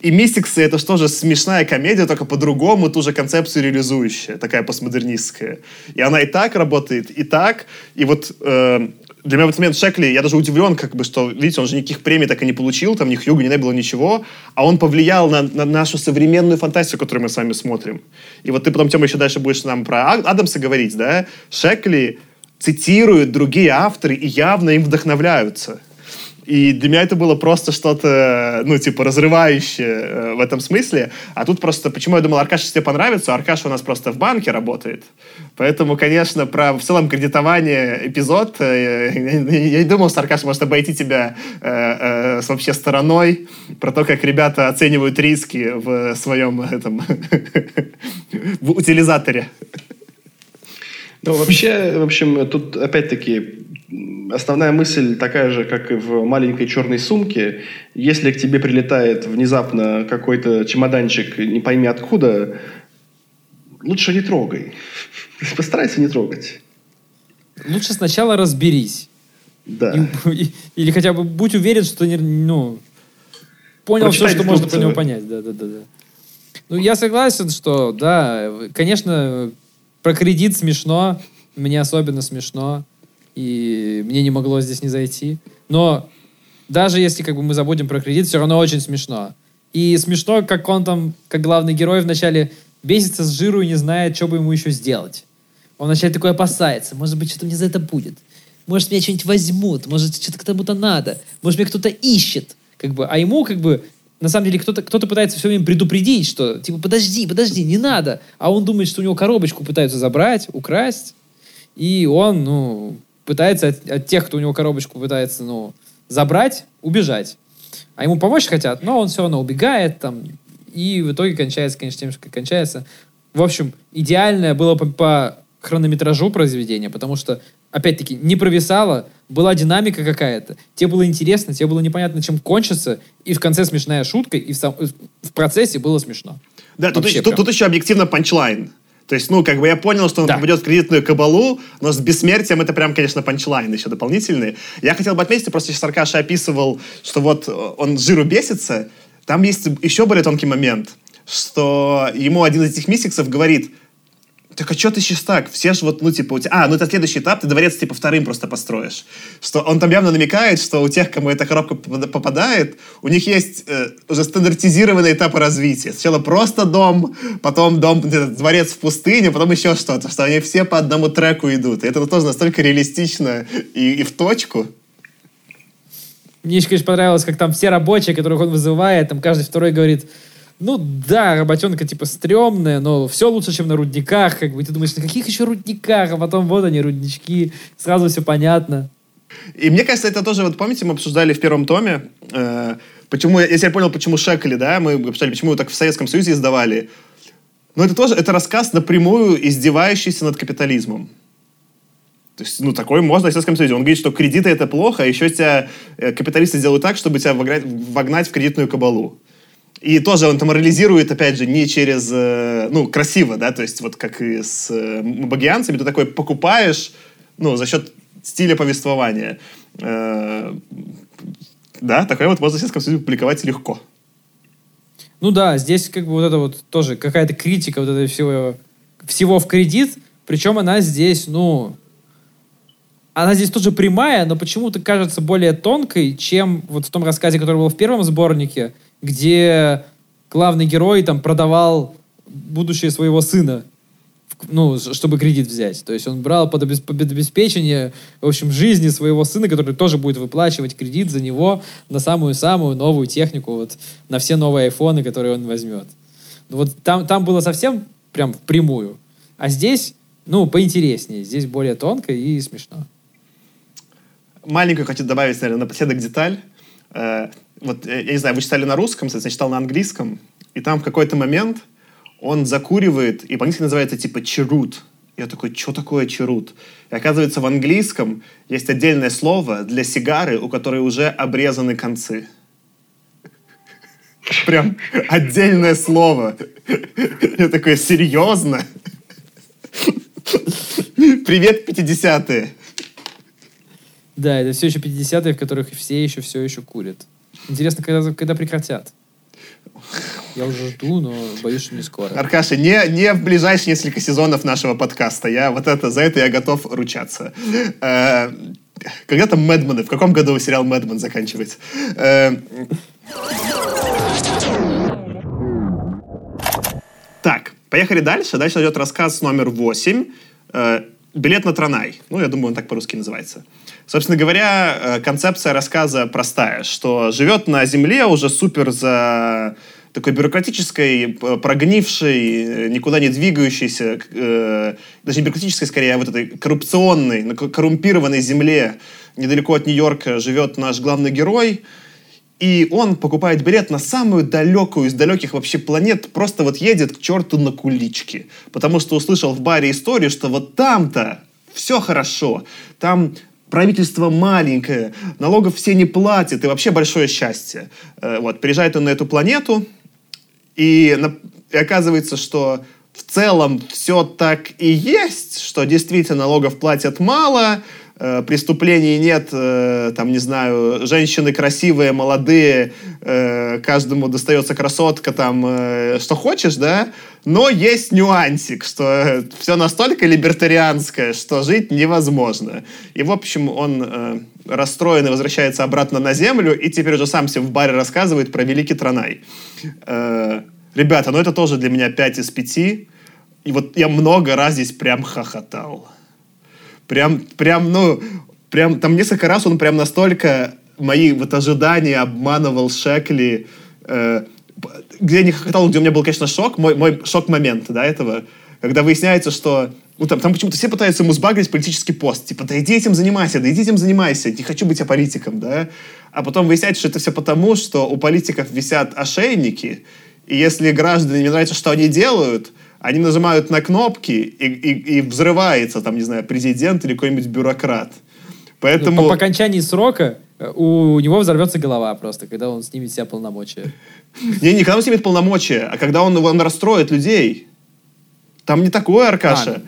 И «Мистиксы» — это что же смешная комедия, только по-другому ту же концепцию реализующая, такая постмодернистская. И она и так работает, и так. И вот э, для меня в этот момент Шекли, я даже удивлен, как бы, что, видите, он же никаких премий так и не получил, там ни Хьюга, ни было ничего, а он повлиял на, на нашу современную фантастику, которую мы с вами смотрим. И вот ты потом, Тёма, еще дальше будешь нам про Адамса говорить, да? Шекли цитирует другие авторы и явно им вдохновляются. И для меня это было просто что-то, ну, типа, разрывающее э, в этом смысле. А тут просто, почему я думал, Аркаша тебе понравится, Аркаша у нас просто в банке работает. Поэтому, конечно, про в целом кредитование эпизод, э, я, не думал, что Аркаша может обойти тебя э, э, вообще стороной, про то, как ребята оценивают риски в своем этом в утилизаторе. Ну, вообще, в общем, тут опять-таки основная мысль такая же, как и в маленькой черной сумке. Если к тебе прилетает внезапно какой-то чемоданчик, не пойми откуда, лучше не трогай. Постарайся не трогать. Лучше сначала разберись. Да. И- или хотя бы будь уверен, что не, ну, понял Прочитай все, что можно по нему понять. Да, да, да, да. Ну, я согласен, что, да, конечно, про кредит смешно, мне особенно смешно, и мне не могло здесь не зайти. Но даже если как бы мы забудем про кредит, все равно очень смешно. И смешно, как он там, как главный герой вначале бесится с жиру и не знает, что бы ему еще сделать. Он вначале такой опасается. Может быть, что-то мне за это будет. Может, меня что-нибудь возьмут. Может, что-то кому-то надо. Может, меня кто-то ищет. Как бы, а ему, как бы, на самом деле, кто-то кто пытается все время предупредить, что, типа, подожди, подожди, не надо. А он думает, что у него коробочку пытаются забрать, украсть. И он, ну, пытается от, от тех, кто у него коробочку пытается, ну, забрать, убежать. А ему помочь хотят, но он все равно убегает там. И в итоге кончается, конечно, тем, что кончается. В общем, идеальное было по, по хронометражу произведения, потому что, опять-таки, не провисало, была динамика какая-то. Тебе было интересно, тебе было непонятно, чем кончится, и в конце смешная шутка, и в, сам- в процессе было смешно. Да, тут, Вообще еще- тут- прям. тут еще объективно панчлайн. То есть, ну, как бы я понял, что он Да. попадет в кредитную кабалу, но с бессмертием это прям, конечно, панчлайн еще дополнительный. Я хотел бы отметить, просто сейчас Аркаша описывал, что вот э, он жиру бесится. Там есть еще более тонкий момент, что ему один из этих миссиксов говорит, так а что ты сейчас так? Все же вот, ну, типа, у тебя... А, ну, это следующий этап, ты дворец, типа, вторым просто построишь. Что он там явно намекает, что у тех, кому эта коробка попада- попадает, у них есть э, уже стандартизированные этапы развития. Сначала просто дом, потом дом, дворец в пустыне, потом еще что-то. Что они все по одному треку идут. И это тоже настолько реалистично и, и в точку. Мне еще, конечно, понравилось, как там все рабочие, которых он вызывает, там каждый второй говорит, ну да, работенка типа стрёмная, но все лучше, чем на рудниках. Как бы ты думаешь, на каких еще рудниках? А потом вот они, руднички. Сразу все понятно. И мне кажется, это тоже, вот помните, мы обсуждали в первом томе, э, почему, я понял, почему Шекли, да, мы обсуждали, почему так в Советском Союзе издавали. Но это тоже, это рассказ напрямую издевающийся над капитализмом. То есть, ну, такой можно в Советском Союзе. Он говорит, что кредиты это плохо, а еще тебя э, капиталисты сделают так, чтобы тебя вогнать, вогнать в кредитную кабалу. И тоже он там морализирует, опять же, не через, э, ну, красиво, да, то есть вот как и с э, багианцами, ты такой покупаешь, ну, за счет стиля повествования. Э, да, такое вот можно Союзе публиковать легко. Ну да, здесь как бы вот это вот тоже какая-то критика вот этого всего, всего в кредит. Причем она здесь, ну... Она здесь тоже прямая, но почему-то кажется более тонкой, чем вот в том рассказе, который был в первом сборнике, где главный герой там продавал будущее своего сына, ну, чтобы кредит взять. То есть он брал под обеспечение, в общем, жизни своего сына, который тоже будет выплачивать кредит за него на самую-самую новую технику, вот, на все новые айфоны, которые он возьмет. Ну, Вот там, там было совсем прям впрямую. А здесь, ну, поинтереснее. Здесь более тонко и смешно. Маленькую хочу добавить, наверное, напоследок деталь. Э, вот, э, я не знаю, вы читали на русском, я читал на английском, и там в какой-то момент он закуривает, и по-английски называется типа черут. Я такой, что такое черут? И оказывается, в английском есть отдельное слово для сигары, у которой уже обрезаны концы. Прям отдельное слово. Я такой, серьезно? Привет, 50-е. Да, это все еще 50-е, в которых все еще все еще курят. Интересно, когда, когда прекратят. Я уже жду, но боюсь, что не скоро. Аркаша, не, не в ближайшие несколько сезонов нашего подкаста. Я вот это, за это я готов ручаться. Э, когда там Мэдманы? В каком году сериал Мэдман заканчивается? Э, так, поехали дальше. Дальше идет рассказ номер 8. Э, Билет на Транай. Ну, я думаю, он так по-русски называется. Собственно говоря, э, концепция рассказа простая, что живет на Земле уже супер за такой бюрократической, п- прогнившей, э, никуда не двигающейся, э, даже не бюрократической, скорее, а вот этой коррупционной, коррумпированной земле недалеко от Нью-Йорка живет наш главный герой. и он покупает билет на самую далекую из далеких вообще планет, просто вот едет к черту на куличке. Потому что услышал в баре историю, что вот там-то все хорошо. Там правительство маленькое, налогов все не платят, и вообще большое счастье. Э, вот, приезжает он на эту планету, и, и оказывается, что в целом все так и есть, что действительно налогов платят мало, э, преступлений нет, э, там, не знаю, женщины красивые, молодые, э, каждому достается красотка, там, э, что хочешь, да, но есть нюансик, что все настолько либертарианское, что жить невозможно. И, в общем, он э, расстроен и возвращается обратно на землю, и теперь уже сам себе в баре рассказывает про Великий Транай. Э, ребята, ну это тоже для меня 5 из 5. И вот я много раз здесь прям хохотал. Прям, прям, ну, прям, там несколько раз он прям настолько мои вот ожидания обманывал Шекли, э, где я не хохотал, где у меня был, конечно, шок, мой, мой шок-момент, да, этого, когда выясняется, что ну, там, там почему-то все пытаются ему сбагрить политический пост. Типа, да иди этим занимайся, да иди этим занимайся, не хочу быть аполитиком, да. А потом выясняется, что это все потому, что у политиков висят ошейники, и если граждане не нравится, что они делают, они нажимают на кнопки, и, и, и взрывается, там, не знаю, президент или какой-нибудь бюрократ. Поэтому... Ну, по, по окончании срока э, у него взорвется голова просто, когда он снимет себя полномочия. Не, не когда он снимет полномочия, а когда он, он расстроит людей. Там не такое, Аркаша.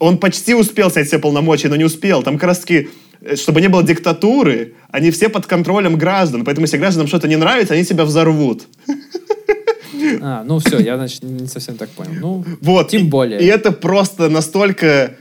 Он почти успел снять все полномочия, но не успел. Там как раз таки, э, чтобы не было диктатуры, они все под контролем граждан. Поэтому если гражданам что-то не нравится, они себя взорвут. А, ну все, я, значит, не совсем так понял. Ну, вот, тем более. И это просто настолько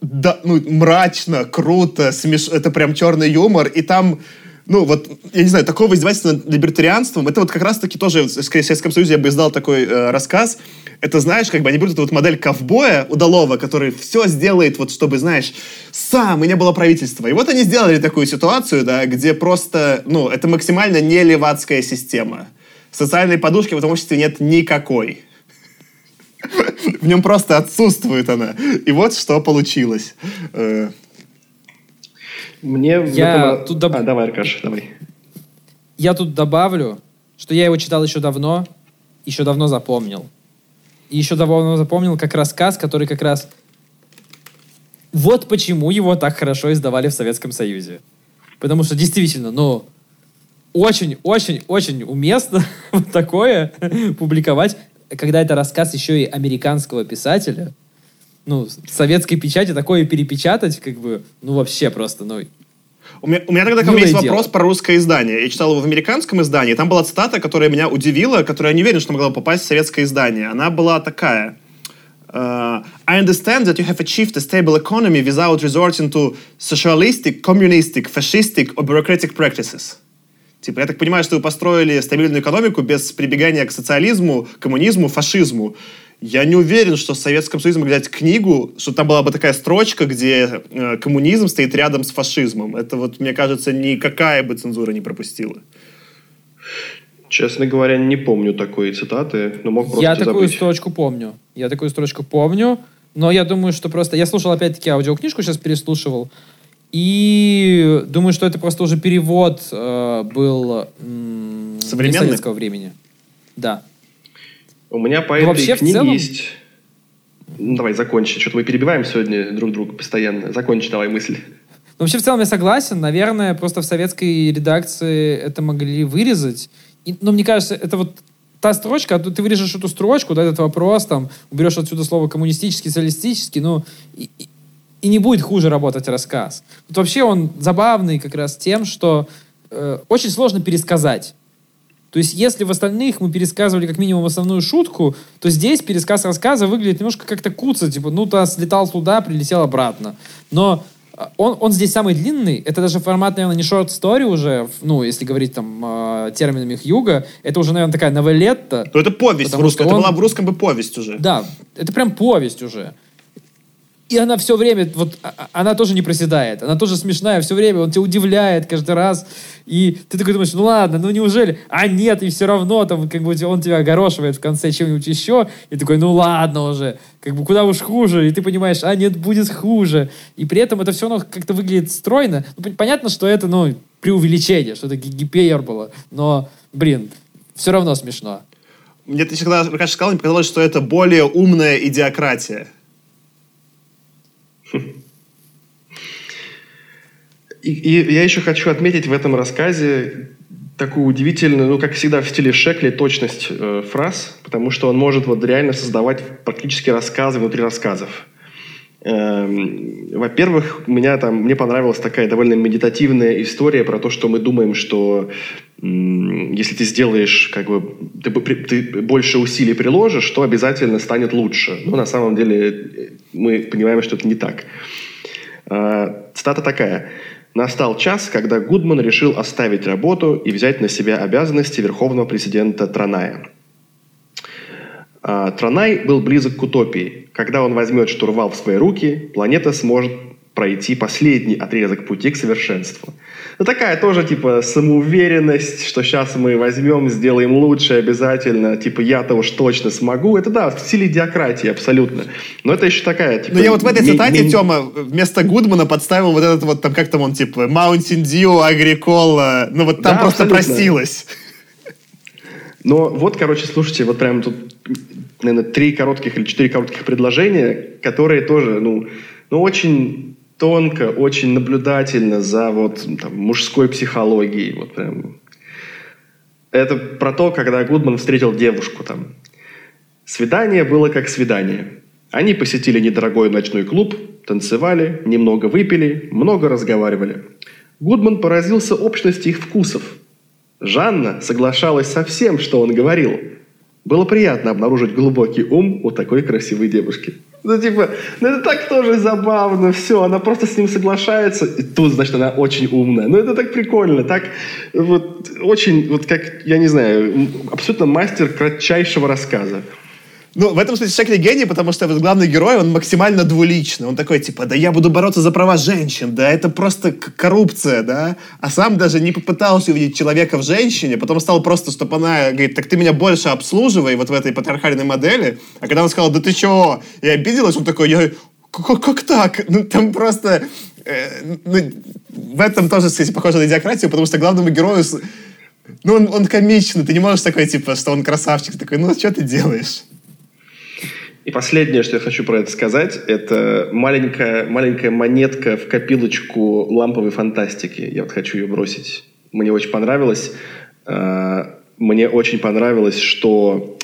да, ну, мрачно, круто, смеш... это прям черный юмор, и там ну, вот, я не знаю, такого издевательства над либертарианством, это вот как раз-таки тоже, скорее, в Советском Союзе я бы издал такой э, рассказ, это, знаешь, как бы они берут эту вот модель ковбоя удалого, который все сделает, вот, чтобы, знаешь, сам, и не было правительства. И вот они сделали такую ситуацию, да, где просто, ну, это максимально не левацкая система. Социальной подушки в этом обществе нет никакой. В нем просто отсутствует она. И вот что получилось. Э, Мне... Я тут доб... а, давай, Аркаш, давай. Я тут добавлю, что я его читал еще давно, еще давно запомнил. И еще давно запомнил как рассказ, который как раз... Вот почему его так хорошо издавали в Советском Союзе. Потому что действительно, ну, очень-очень-очень уместно вот такое публиковать, когда это рассказ еще и американского писателя. Ну, советской печати такое перепечатать, как бы, ну, вообще просто, ну, у меня, у меня тогда ко мне есть вопрос про русское издание. Я читал его в американском издании. Там была цитата, которая меня удивила, которая я не уверен, что могла попасть в советское издание. Она была такая. Uh, I understand that you have achieved a stable economy without resorting to socialistic, communistic, fascistic or bureaucratic practices. Типа, я так понимаю, что вы построили стабильную экономику без прибегания к социализму, коммунизму, фашизму. Я не уверен, что в Советском Союзе могли взять книгу, что там была бы такая строчка, где э, коммунизм стоит рядом с фашизмом. Это вот, мне кажется, никакая бы цензура не пропустила. Честно говоря, не помню такой цитаты, но мог просто Я такую забыть. строчку помню. Я такую строчку помню, но я думаю, что просто... Я слушал опять-таки аудиокнижку, сейчас переслушивал. И думаю, что это просто уже перевод э, был м- Современный? советского времени. Да. У меня по Ну, этой вообще, книге целом- есть... Ну, давай, закончи. Что-то мы перебиваем сегодня друг друга постоянно. Закончи давай мысль. Но вообще, в целом, я согласен. Наверное, просто в советской редакции это могли вырезать. И- но мне кажется, это вот та строчка, а ты вырежешь эту строчку, да, этот вопрос, там, уберешь отсюда слово коммунистический, социалистический, ну, и, и- не будет хуже работать рассказ. Вот вообще он забавный как раз тем, что э, очень сложно пересказать. То есть, если в остальных мы пересказывали как минимум основную шутку, то здесь пересказ рассказа выглядит немножко как-то куца, типа, ну, то слетал туда, прилетел обратно. Но э, он, он здесь самый длинный. Это даже формат, наверное, не шорт-стори уже, в- ну, если говорить там э, терминами Хьюга. Это уже, наверное, такая новелетта. Ну, это повесть в русском. что Это он- была в русском бы повесть уже. Да, это прям повесть уже. И она все время, вот, а- а- она тоже не проседает. Она тоже смешная все время, он тебя удивляет каждый раз. И ты такой думаешь, ну ладно, ну неужели? А нет, и все равно там как бы он тебя огорошивает в конце чем-нибудь еще. И такой, ну ладно уже, как бы куда уж хуже. И ты понимаешь, а нет, будет хуже. И при этом это все равно как-то выглядит стройно. Ну, пон- понятно, что это, ну, преувеличение, что это гипербола. Но, блин, все равно смешно. Мне ты когда Аркаша сказал, мне показалось, что это более умная идиократия. И, и я еще хочу отметить в этом рассказе такую удивительную, ну, как всегда в стиле Шекли, точность э, фраз, потому что он может вот реально создавать практически рассказы внутри рассказов. Эм, во-первых, меня там, мне понравилась такая довольно медитативная история про то, что мы думаем, что если ты сделаешь, как бы, ты, ты больше усилий приложишь, то обязательно станет лучше. Но на самом деле э, мы понимаем, что это не так. Э, цитата такая. Настал час, когда Гудман решил оставить работу и взять на себя обязанности верховного президента Траная. А, Транай был близок к утопии. Когда он возьмет штурвал в свои руки, планета сможет пройти последний отрезок пути к совершенству. Ну, такая тоже, типа, самоуверенность, что сейчас мы возьмем, сделаем лучше обязательно, типа, я-то уж точно смогу. Это, да, в стиле диократии абсолютно. Но это еще такая, типа... Ну, я вот в этой цитате, Тёма, вместо Гудмана подставил вот этот вот, там, как там он, типа, Mountain Dew, Agricola, ну, вот там да, просто абсолютно. просилось. Но вот, короче, слушайте, вот прям тут, наверное, три коротких или четыре коротких предложения, которые тоже, ну, ну очень тонко, очень наблюдательно за вот там, мужской психологией. Вот прям. Это про то, когда Гудман встретил девушку там. Свидание было как свидание. Они посетили недорогой ночной клуб, танцевали, немного выпили, много разговаривали. Гудман поразился общности их вкусов. Жанна соглашалась со всем, что он говорил. Было приятно обнаружить глубокий ум у такой красивой девушки. Ну, типа, ну это так тоже забавно, все, она просто с ним соглашается, и тут, значит, она очень умная. Ну, это так прикольно, так вот очень, вот как, я не знаю, абсолютно мастер кратчайшего рассказа. Ну, в этом смысле Шекли гений, потому что вот главный герой, он максимально двуличный. Он такой, типа, да я буду бороться за права женщин, да это просто коррупция, да. А сам даже не попытался увидеть человека в женщине, потом стал просто, чтобы она говорит, так ты меня больше обслуживай вот в этой патриархальной модели. А когда он сказал, да ты чего? И обиделась, он такой, я, как, как так? Ну, там просто... Э, ну, в этом тоже, кстати, похоже на идиократию, потому что главному герою... Ну, он, он комичный, ты не можешь такой, типа, что он красавчик. Такой, ну, что ты делаешь? И последнее, что я хочу про это сказать, это маленькая, маленькая монетка в копилочку ламповой фантастики. Я вот хочу ее бросить. Мне очень понравилось. А, мне очень понравилось, что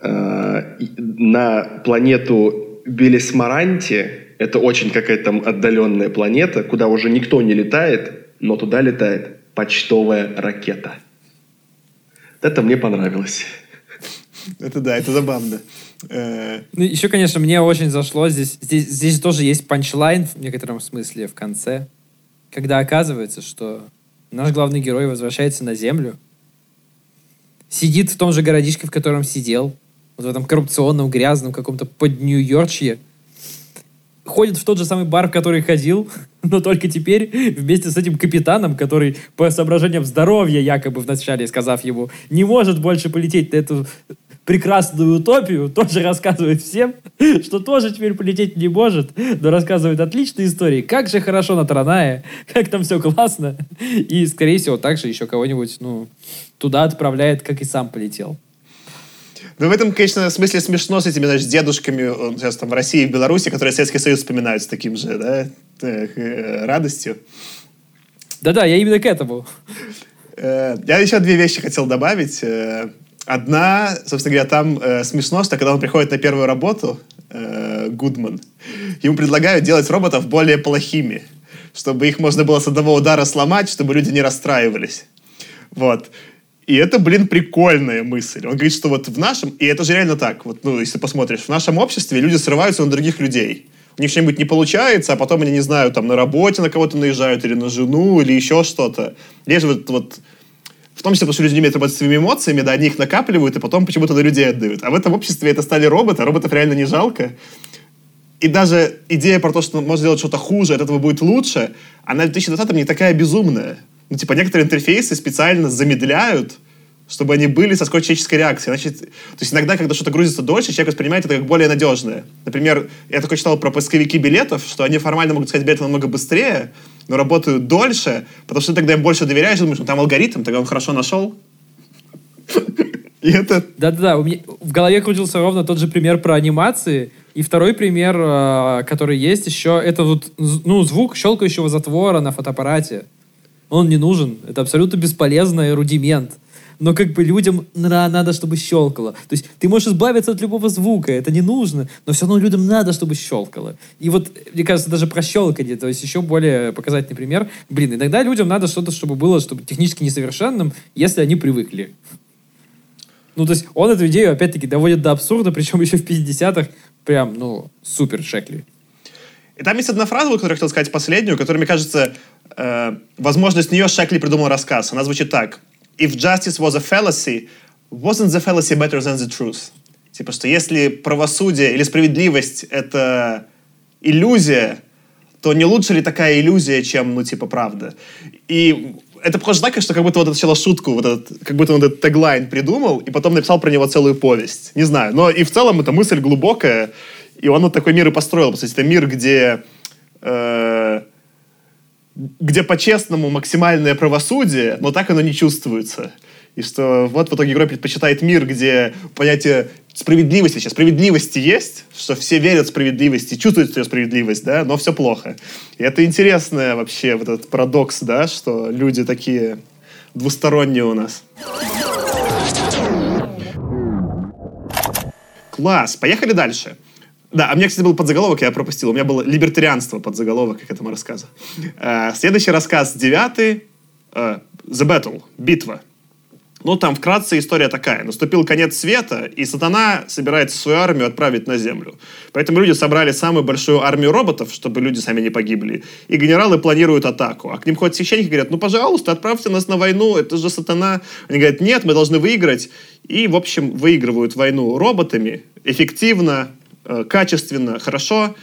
а, на планету Белисмаранти, это очень какая-то там отдаленная планета, куда уже никто не летает, но туда летает почтовая ракета. Это мне понравилось. Это да, это забавно. Э, ну, еще, конечно, мне очень зашло. Здесь, здесь, здесь тоже есть панчлайн в некотором смысле в конце, когда оказывается, что наш главный герой возвращается на Землю, сидит в том же городишке, в котором сидел, вот в этом коррупционном, грязном каком-то под Нью-Йоркшье, ходит в тот же самый бар, в который ходил, но только теперь вместе с этим капитаном, который по соображениям здоровья, якобы вначале сказав ему, не может больше полететь на эту прекрасную утопию, тоже рассказывает всем, что тоже теперь полететь не может, но рассказывает отличные истории. Как же хорошо на Транае, как там все классно. И, скорее всего, также еще кого-нибудь ну, туда отправляет, как и сам полетел. Ну, в этом, конечно, смысле смешно с этими, знаешь, дедушками сейчас там в России и в Беларуси, которые Советский Союз вспоминают с таким же, да, э, радостью. Да-да, я именно к этому. Э, я еще две вещи хотел добавить. Одна, собственно говоря, там э, смешно, что когда он приходит на первую работу, э, Гудман, ему предлагают делать роботов более плохими, чтобы их можно было с одного удара сломать, чтобы люди не расстраивались. Вот. И это, блин, прикольная мысль. Он говорит, что вот в нашем, и это же реально так, вот, ну, если посмотришь, в нашем обществе люди срываются на других людей. У них что-нибудь не получается, а потом они, не знаю, там на работе на кого-то наезжают, или на жену, или еще что-то. Есть вот, вот в том числе, потому что люди не умеют работать своими эмоциями, да, они их накапливают, и потом почему-то на людей отдают. А в этом обществе это стали роботы, а роботов реально не жалко. И даже идея про то, что можно сделать что-то хуже, от этого будет лучше, она в 2020 не такая безумная. Ну, типа, некоторые интерфейсы специально замедляют, чтобы они были со скоростью человеческой реакции. Значит, то есть иногда, когда что-то грузится дольше, человек воспринимает это как более надежное. Например, я такой читал про поисковики билетов, что они формально могут сказать билеты намного быстрее, но работают дольше, потому что тогда им больше доверяешь, думаешь, ну там алгоритм, тогда он хорошо нашел. И это... Да-да-да, у меня в голове крутился ровно тот же пример про анимации. И второй пример, э, который есть еще, это вот ну, звук щелкающего затвора на фотоаппарате. Он не нужен. Это абсолютно бесполезный рудимент но как бы людям надо, чтобы щелкало. То есть ты можешь избавиться от любого звука, это не нужно, но все равно людям надо, чтобы щелкало. И вот, мне кажется, даже про щелканье, то есть еще более показательный пример. Блин, иногда людям надо что-то, чтобы было чтобы технически несовершенным, если они привыкли. Ну, то есть он эту идею, опять-таки, доводит до абсурда, причем еще в 50-х прям, ну, супер шекли. И там есть одна фраза, которую я хотел сказать последнюю, которая, мне кажется, э, возможно, с нее Шекли придумал рассказ. Она звучит так if justice was a fallacy, wasn't the fallacy better than the truth? Типа, что если правосудие или справедливость — это иллюзия, то не лучше ли такая иллюзия, чем, ну, типа, правда? И это похоже так, что как будто вот сначала шутку, вот этот, как будто он этот теглайн придумал, и потом написал про него целую повесть. Не знаю. Но и в целом эта мысль глубокая, и он вот такой мир и построил. По сути, это мир, где э, где по-честному максимальное правосудие, но так оно не чувствуется. И что вот в итоге герой предпочитает мир, где понятие справедливости, сейчас справедливости есть, что все верят в справедливость чувствуют ее справедливость, да, но все плохо. И это интересно вообще, вот этот парадокс, да, что люди такие двусторонние у нас. Класс, поехали дальше. Да, а у меня, кстати, был подзаголовок, я пропустил. У меня было «Либертарианство» подзаголовок к этому рассказу. Э, следующий рассказ, девятый, э, «The Battle», «Битва». Ну, там вкратце история такая. Наступил конец света, и сатана собирается свою армию отправить на землю. Поэтому люди собрали самую большую армию роботов, чтобы люди сами не погибли. И генералы планируют атаку. А к ним ходят священники и говорят, ну, пожалуйста, отправьте нас на войну, это же сатана. Они говорят, нет, мы должны выиграть. И, в общем, выигрывают войну роботами, эффективно, качественно, хорошо,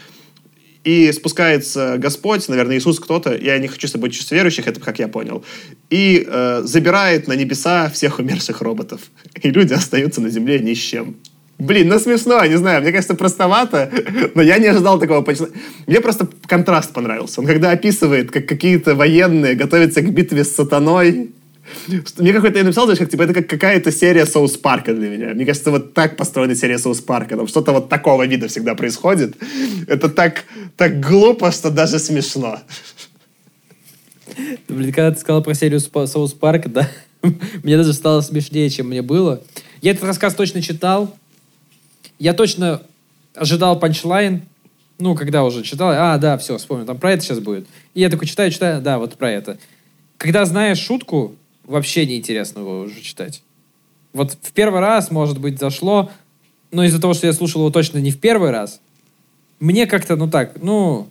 и спускается Господь, наверное, Иисус кто-то, я не хочу с собой чувств верующих, это как я понял, и э, забирает на небеса всех умерших роботов. И люди остаются на земле ни с чем. Блин, ну смешно, не знаю, мне кажется, простовато, но я не ожидал такого. Мне просто контраст понравился. Он когда описывает, как какие-то военные готовятся к битве с сатаной, мне какой-то я написал, знаешь, как, типа, это как какая-то серия Соус Парка для меня. Мне кажется, вот так построена серия Соус Парка. Там что-то вот такого вида всегда происходит. Это так, так глупо, что даже смешно. Блин, когда ты сказал про серию Соус Парка, да, мне даже стало смешнее, чем мне было. Я этот рассказ точно читал. Я точно ожидал панчлайн. Ну, когда уже читал, а, да, все, вспомнил, там про это сейчас будет. И я такой читаю, читаю, да, вот про это. Когда знаешь шутку, вообще неинтересно его уже читать. Вот в первый раз, может быть, зашло, но из-за того, что я слушал его точно не в первый раз, мне как-то, ну так, ну,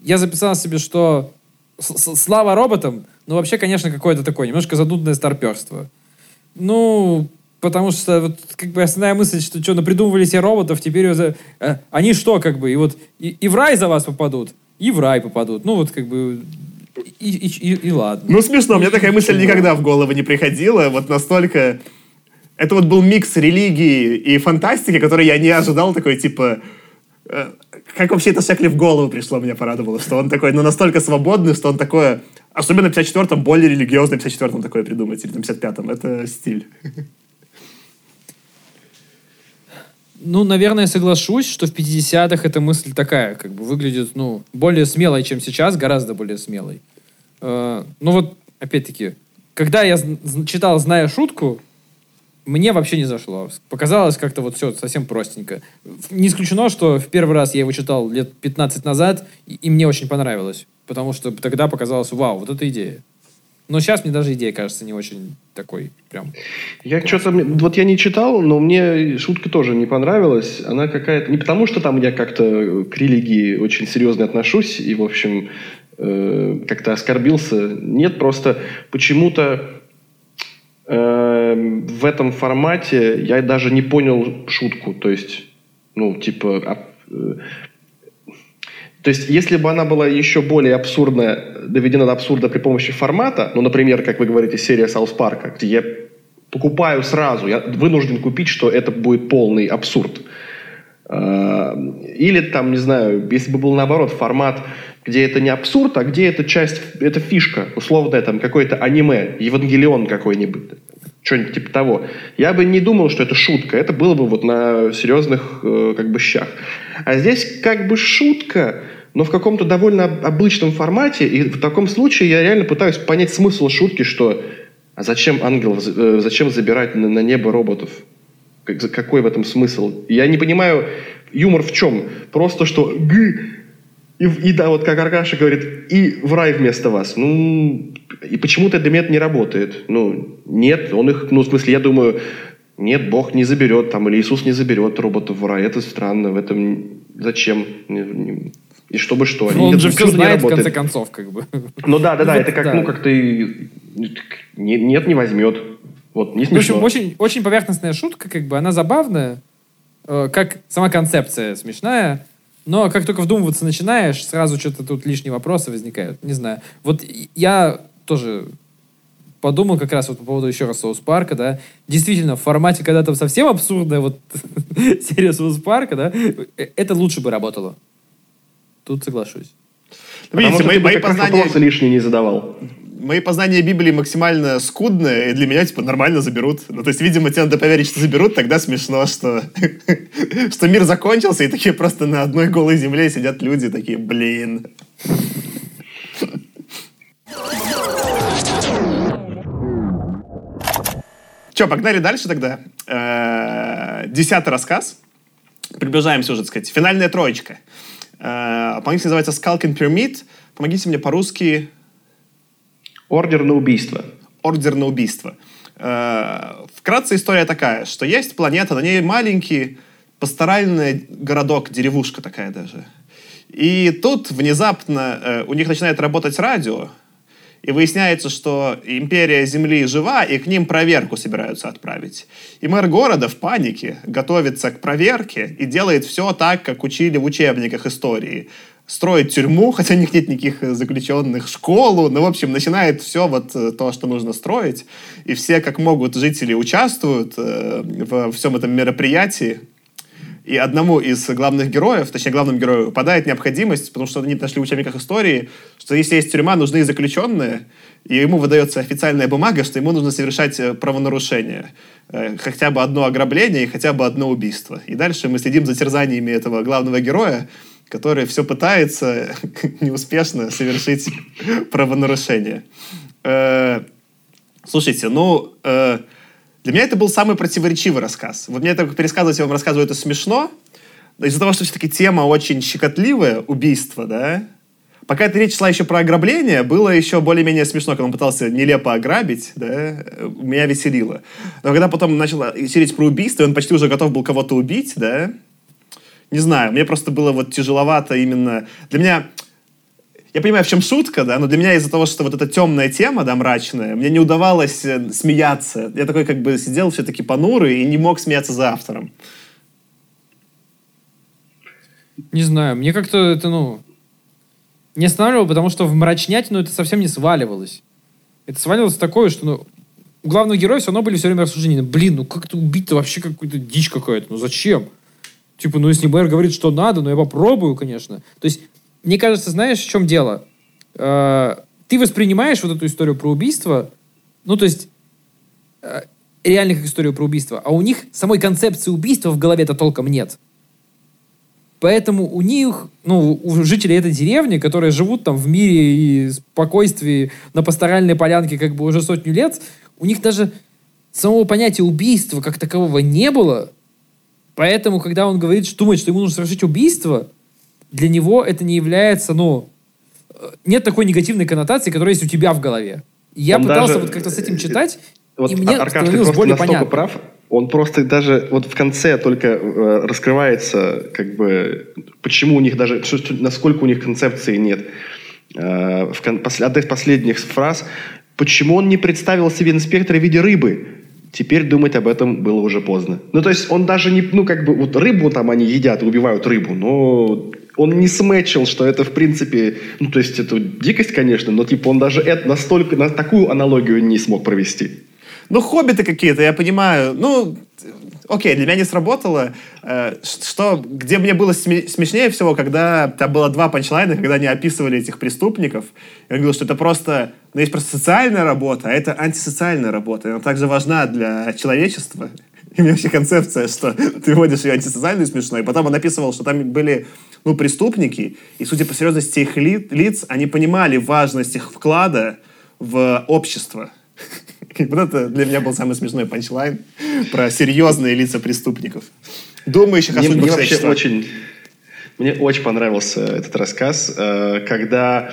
я записал себе, что слава роботам, ну, вообще, конечно, какое-то такое немножко задудное старперство. Ну, потому что вот, как бы основная мысль, что что, напридумывали себе роботов, теперь э, они что, как бы, и вот и, и в рай за вас попадут, и в рай попадут. Ну, вот как бы и, и, и, и ладно. Ну, смешно. Мне такая мысль никогда в голову не приходила. Вот настолько... Это вот был микс религии и фантастики, который я не ожидал. Такой, типа... Э, как вообще это Шекли в голову пришло, меня порадовало, что он такой, ну, настолько свободный, что он такое... Особенно в 54-м, более религиозный в 54-м такое придумать, или на 55-м. Это стиль. Ну, наверное, соглашусь, что в 50-х эта мысль такая, как бы выглядит, ну, более смелой, чем сейчас, гораздо более смелой. Э, ну вот, опять-таки, когда я читал «Зная шутку», мне вообще не зашло. Показалось как-то вот все совсем простенько. Не исключено, что в первый раз я его читал лет 15 назад, и мне очень понравилось. Потому что тогда показалось, вау, вот эта идея. Но сейчас мне даже идея кажется не очень такой прям. Я что-то... Вот я не читал, но мне шутка тоже не понравилась. Она какая-то... Не потому, что там я как-то к религии очень серьезно отношусь и, в общем, э, как-то оскорбился. Нет, просто почему-то э, в этом формате я даже не понял шутку. То есть, ну, типа... А, э, то есть, если бы она была еще более абсурдная, доведена до абсурда при помощи формата, ну, например, как вы говорите, серия Саус Парка, где я покупаю сразу, я вынужден купить, что это будет полный абсурд. А, или там, не знаю, если бы был наоборот формат, где это не абсурд, а где это часть, это фишка, условно, там, какое-то аниме, Евангелион какой-нибудь, что-нибудь типа того. Я бы не думал, что это шутка, это было бы вот на серьезных, э, как бы, щах. А здесь как бы шутка, но в каком-то довольно обычном формате, и в таком случае я реально пытаюсь понять смысл шутки, что а зачем ангел, э, зачем забирать на, на небо роботов? Какой в этом смысл? Я не понимаю, юмор в чем? Просто что г и, и да, вот как Аркаша говорит, и в рай вместо вас. Ну, и почему-то для меня это не работает. Ну, нет, он их, ну, в смысле, я думаю, нет, Бог не заберет там, или Иисус не заберет роботов в рай. Это странно, в этом зачем? И чтобы что? Они, он же все знает, в конце концов, как бы. Ну да, да, да, это как, ну, как ты... Нет, не возьмет. Вот, не смешно. В общем, очень, очень поверхностная шутка, как бы, она забавная, э, как сама концепция смешная, но как только вдумываться начинаешь, сразу что-то тут лишние вопросы возникают. Не знаю. Вот я тоже подумал как раз вот по поводу еще раз Соус Парка, да. Действительно, в формате, когда там совсем абсурдная вот серия Соус Парка, да, э, это лучше бы работало. Тут соглашусь. Видите, мои, мои познания... лишние не задавал. Мои познания Библии максимально скудные, и для меня, типа, нормально заберут. Ну, то есть, видимо, тебе надо поверить, что заберут, тогда смешно, что, что мир закончился, и такие просто на одной голой земле сидят люди, такие, блин. Че, погнали дальше тогда. Э, десятый рассказ. Приближаемся уже, так сказать. Финальная троечка. По-английски называется Skulking Pyramid. Помогите мне по-русски. Ордер на убийство. Ордер на убийство. Э, вкратце история такая, что есть планета, на ней маленький пасторальный городок, деревушка такая даже. И тут внезапно э, у них начинает работать радио, и выясняется, что империя Земли жива, и к ним проверку собираются отправить. И мэр города в панике готовится к проверке и делает все так, как учили в учебниках истории. Строит тюрьму, хотя у них нет никаких заключенных, школу, ну, в общем, начинает все вот э, то, что нужно строить. И все, как могут, жители участвуют э, во всем этом мероприятии. И одному из главных героев, точнее, главному герою, выпадает необходимость, потому что они нашли в учебниках истории, что если есть тюрьма, нужны заключенные, и ему выдается официальная бумага, что ему нужно совершать э, правонарушение. Э, хотя бы одно ограбление и хотя бы одно убийство. И дальше мы следим за терзаниями этого главного героя, который все пытается неуспешно совершить правонарушение. Э, слушайте, ну, для меня это был самый противоречивый рассказ. Вот мне это пересказывать, я вам рассказываю, это смешно. Из-за того, что все-таки тема очень щекотливая, убийство, да, Пока эта речь шла еще про ограбление, было еще более-менее смешно, когда он пытался нелепо ограбить, да, меня веселило. Но когда потом начал серить про убийство, и он почти уже готов был кого-то убить, да, не знаю, мне просто было вот тяжеловато именно... Для меня я понимаю, в чем шутка, да, но для меня из-за того, что вот эта темная тема, да, мрачная, мне не удавалось э, смеяться. Я такой как бы сидел все-таки понурый и не мог смеяться за автором. Не знаю, мне как-то это, ну, не останавливало, потому что в мрачнятину это совсем не сваливалось. Это сваливалось такое, что, ну, у главного героя все равно были все время рассуждения. Блин, ну как это убить-то вообще какую-то дичь какая-то? Ну зачем? Типа, ну если мэр говорит, что надо, ну я попробую, конечно. То есть мне кажется, знаешь, в чем дело? Э, ты воспринимаешь вот эту историю про убийство, ну, то есть, э, реально как историю про убийство, а у них самой концепции убийства в голове-то толком нет. Поэтому у них, ну, у жителей этой деревни, которые живут там в мире и спокойствии на пасторальной полянке как бы уже сотню лет, у них даже самого понятия убийства как такового не было. Поэтому, когда он говорит, что думает, что ему нужно совершить убийство, для него это не является, ну, э, нет такой негативной коннотации, которая есть у тебя в голове. Я он пытался даже, вот как-то с этим э, читать, вот и мне Аркаш, становилось более понятно. прав, он просто даже вот в конце только э, раскрывается, как бы, почему у них даже, насколько у них концепции нет. Э, в, одна из последних фраз, почему он не представил себе инспектора в виде рыбы? Теперь думать об этом было уже поздно. Ну, то есть он даже не, ну, как бы, вот рыбу там они едят, убивают рыбу, но он не сметчил, что это, в принципе, ну, то есть это дикость, конечно, но, типа, он даже это настолько, на такую аналогию не смог провести. Ну, хоббиты какие-то, я понимаю. Ну, окей, для меня не сработало. Э, что, где мне было смешнее всего, когда там было два панчлайна, когда они описывали этих преступников. Я говорил, что это просто... Ну, есть просто социальная работа, а это антисоциальная работа. Она также важна для человечества. И у меня вообще концепция, что ты вводишь ее антисоциальную смешной. И потом он описывал, что там были ну, преступники, и, судя по серьезности их ли, лиц, они понимали важность их вклада в общество. Вот это для меня был самый смешной панчлайн про серьезные лица преступников. Думающих о мне, мне вообще очень, мне очень понравился этот рассказ, э, когда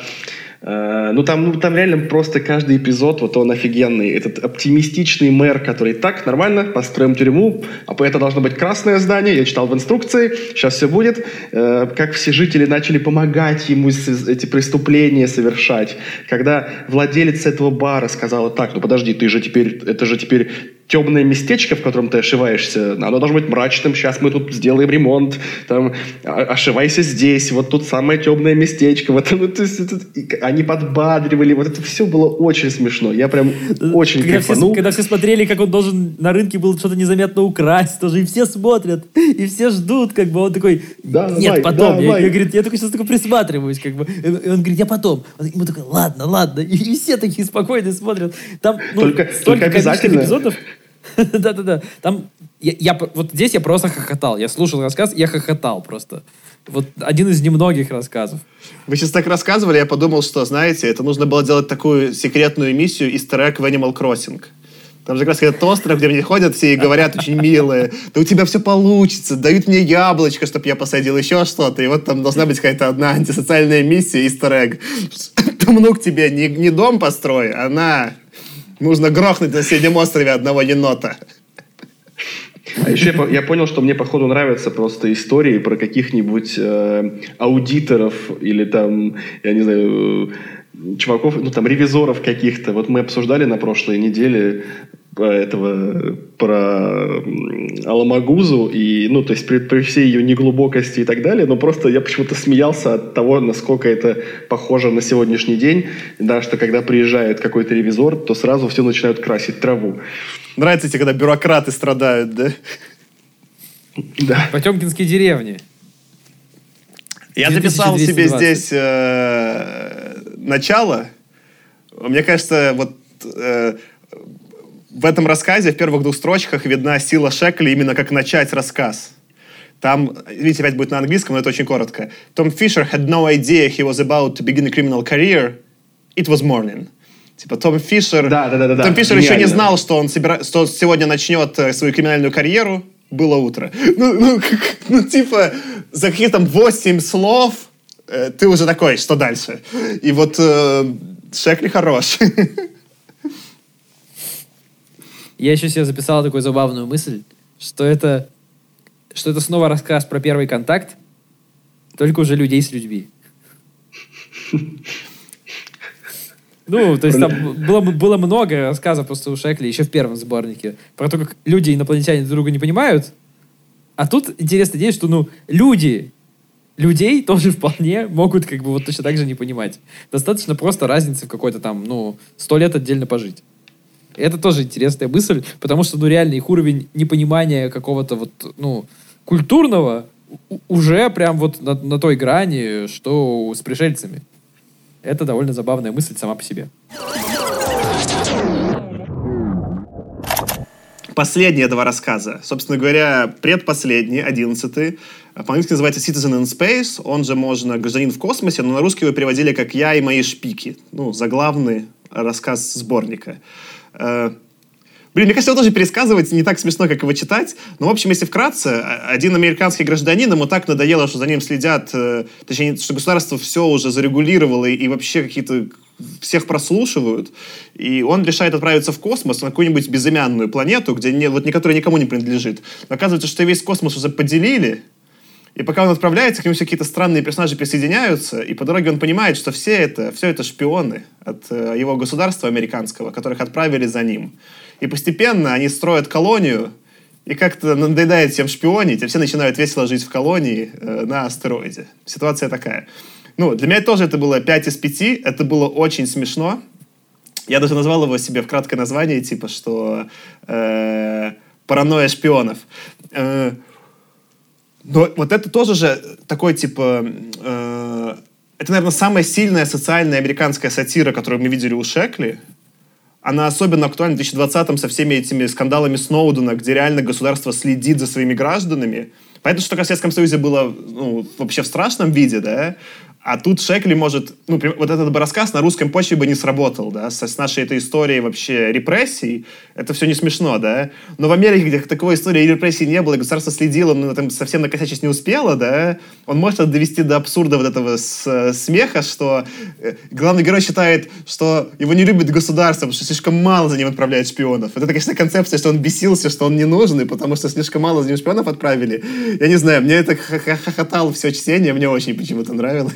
ну там, ну, там реально просто каждый эпизод, вот он офигенный. Этот оптимистичный мэр, который так, нормально, построим тюрьму, а это должно быть красное здание, я читал в инструкции, сейчас все будет. Э, как все жители начали помогать ему эти преступления совершать. Когда владелец этого бара сказала, так, ну подожди, ты же теперь, это же теперь темное местечко, в котором ты ошиваешься, оно должно быть мрачным, сейчас мы тут сделаем ремонт, там, ошивайся здесь, вот тут самое темное местечко, вот, вот, то есть, это, они подбадривали, вот это все было очень смешно, я прям очень когда. Все, когда все смотрели, как он должен на рынке был что-то незаметно украсть, тоже, и все смотрят, и все ждут, как бы, он такой, да, нет, давай, потом, да, я, я, говорит, я только сейчас только присматриваюсь, как бы, и он говорит, я потом, он, ему такой, ладно, ладно, и все такие спокойные смотрят, там, ну, только, только обязательно, эпизодов, Да-да-да. Там я, я вот здесь я просто хохотал. Я слушал рассказ, я хохотал просто. Вот один из немногих рассказов. Вы сейчас так рассказывали, я подумал, что, знаете, это нужно было делать такую секретную миссию из трек в Animal Crossing. Там же как раз этот остров, где мне ходят все и говорят очень милые, да у тебя все получится, дают мне яблочко, чтобы я посадил еще что-то, и вот там должна быть какая-то одна антисоциальная миссия, истер эгг. Внук тебе не, не дом построй, а на, Нужно грохнуть на соседнем острове одного енота. А еще я, я понял, что мне, походу, нравятся просто истории про каких-нибудь э, аудиторов или там, я не знаю, э, чуваков, ну там, ревизоров каких-то. Вот мы обсуждали на прошлой неделе этого про Аламагузу и ну то есть при, при всей ее неглубокости и так далее но просто я почему-то смеялся от того насколько это похоже на сегодняшний день да что когда приезжает какой-то ревизор то сразу все начинают красить траву. Нравится тебе когда бюрократы страдают да? Да. Потемкинские деревни. Я записал себе здесь э, начало. Мне кажется вот э, в этом рассказе в первых двух строчках видна сила Шекли именно как начать рассказ. Там, видите, опять будет на английском, но это очень коротко. Том Фишер had no idea he was about to begin a criminal career. It was morning. Типа Том Фишер... Да, да, да, да. Том Фишер еще не знал, что он, собира... что сегодня начнет э, свою криминальную карьеру. Было утро. Ну, ну, ну типа, за какие-то 8 слов э, ты уже такой, что дальше? И вот э, Шекли хорош. Я еще себе записал такую забавную мысль, что это, что это снова рассказ про первый контакт, только уже людей с людьми. Ну, то есть там было, было много рассказов просто у Шекли еще в первом сборнике про то, как люди инопланетяне друг друга не понимают. А тут интересная идея, что, ну, люди людей тоже вполне могут как бы вот точно так же не понимать. Достаточно просто разницы в какой-то там, ну, сто лет отдельно пожить. Это тоже интересная мысль, потому что, ну, реально, их уровень непонимания какого-то вот, ну, культурного уже прям вот на, на той грани, что с пришельцами. Это довольно забавная мысль сама по себе. Последние два рассказа. Собственно говоря, предпоследний, одиннадцатый. По-английски называется Citizen in Space. Он же можно «Гражданин в космосе», но на русский его переводили как «Я и мои шпики». Ну, заглавный рассказ сборника. Э, блин, мне кажется, его тоже пересказывать не так смешно, как его читать. Но, в общем, если вкратце, один американский гражданин, ему так надоело, что за ним следят, э, точнее, что государство все уже зарегулировало и, вообще какие-то всех прослушивают, и он решает отправиться в космос на какую-нибудь безымянную планету, где не, вот, которая никому не принадлежит. Но оказывается, что весь космос уже поделили, и пока он отправляется, к нему все какие-то странные персонажи присоединяются, и по дороге он понимает, что все это, все это шпионы от э, его государства американского, которых отправили за ним. И постепенно они строят колонию, и как-то надоедает всем шпионить, и все начинают весело жить в колонии э, на астероиде. Ситуация такая. Ну, для меня тоже это было 5 из 5, это было очень смешно. Я даже назвал его себе в краткое название, типа, что э, паранойя шпионов. Э, но вот это тоже же такой, типа... Э, это, наверное, самая сильная социальная американская сатира, которую мы видели у Шекли. Она особенно актуальна в 2020-м со всеми этими скандалами Сноудена, где реально государство следит за своими гражданами. Понятно, что в Советском Союзе было ну, вообще в страшном виде, да, а тут Шекли может, ну, вот этот рассказ на русском почве бы не сработал, да, с, с нашей этой историей вообще репрессий, это все не смешно, да. Но в Америке, где такой истории репрессий не было, государство следило, но там совсем накосячить не успело, да, он может это довести до абсурда вот этого с, смеха, что э, главный герой считает, что его не любит государство, потому что слишком мало за ним отправляют шпионов. Это, конечно, концепция, что он бесился, что он не нужный, потому что слишком мало за ним шпионов отправили. Я не знаю, мне это хохотало все чтение, мне очень почему-то нравилось.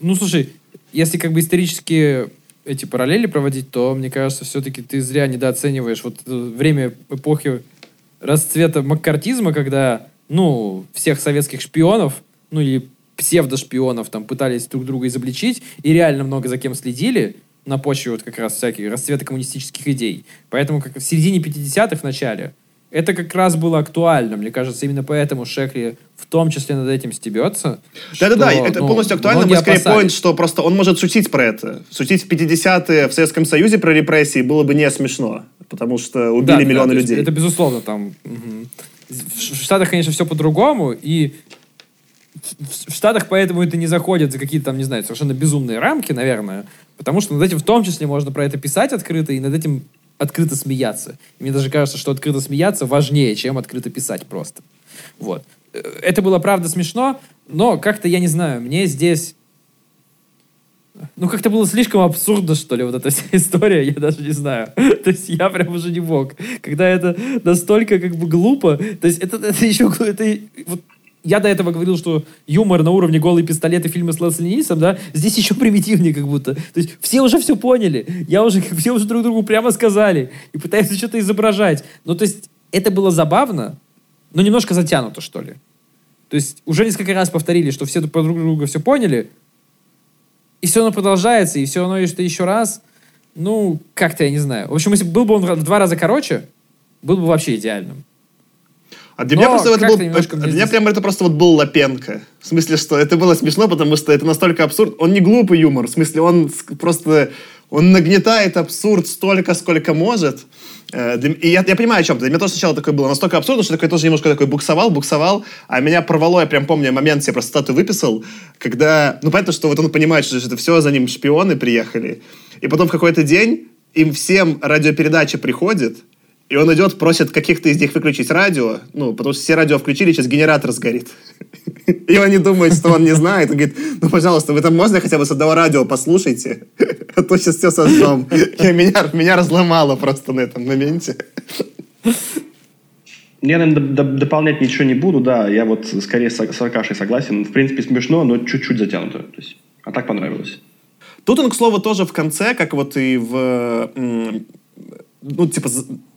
Ну, слушай, если как бы исторически эти параллели проводить, то, мне кажется, все-таки ты зря недооцениваешь вот время эпохи расцвета маккартизма, когда, ну, всех советских шпионов, ну, или псевдошпионов там пытались друг друга изобличить и реально много за кем следили на почве вот как раз всяких расцвета коммунистических идей. Поэтому как в середине 50-х, в начале, это как раз было актуально. Мне кажется, именно поэтому Шекли в том числе над этим стебется. Да-да-да, это ну, полностью актуально. Мы скорее point, что просто он может шутить про это. Шутить в 50-е в Советском Союзе про репрессии было бы не смешно, потому что убили да, миллионы да, людей. Это безусловно там. Угу. В Штатах, конечно, все по-другому, и в Штатах поэтому это не заходит за какие-то там, не знаю, совершенно безумные рамки, наверное, потому что над этим в том числе можно про это писать открыто, и над этим открыто смеяться. И мне даже кажется, что открыто смеяться важнее, чем открыто писать просто. Вот. Э, это было, правда, смешно, но как-то, я не знаю, мне здесь... Ну, как-то было слишком абсурдно, что ли, вот эта вся история, я даже не знаю. То есть я прям уже не мог. Когда это настолько как бы глупо, то есть это, это еще... Это, вот я до этого говорил, что юмор на уровне голый пистолет и фильмы с Лесли Нильсом, да, здесь еще примитивнее как будто. То есть все уже все поняли, я уже, все уже друг другу прямо сказали и пытаются что-то изображать. Ну, то есть это было забавно, но немножко затянуто, что ли. То есть уже несколько раз повторили, что все друг друга все поняли, и все равно продолжается, и все равно это еще раз. Ну, как-то я не знаю. В общем, если был бы он в два раза короче, был бы вообще идеальным. А для меня просто это был, для меня прямо это просто вот был Лапенко. В смысле, что это было смешно, потому что это настолько абсурд. Он не глупый юмор, в смысле, он просто он нагнетает абсурд столько, сколько может. Э, и я, я понимаю, о чем ты. Для меня тоже сначала такое было настолько абсурдно, что такой тоже немножко такой буксовал, буксовал, а меня порвало, я прям помню момент, я просто статую выписал, когда, ну, понятно, что вот он понимает, что это все, за ним шпионы приехали, и потом в какой-то день им всем радиопередача приходит, и он идет, просит каких-то из них выключить радио, ну, потому что все радио включили, сейчас генератор сгорит. И они думают, что он не знает. Он говорит, ну, пожалуйста, вы там можно хотя бы с одного радио послушайте, а то сейчас все сожжем. И меня, меня разломало просто на этом моменте. Я, наверное, дополнять ничего не буду, да, я вот скорее с, с Аркашей согласен. В принципе, смешно, но чуть-чуть затянуто. То есть, а так понравилось. Тут он, к слову, тоже в конце, как вот и в ну, типа,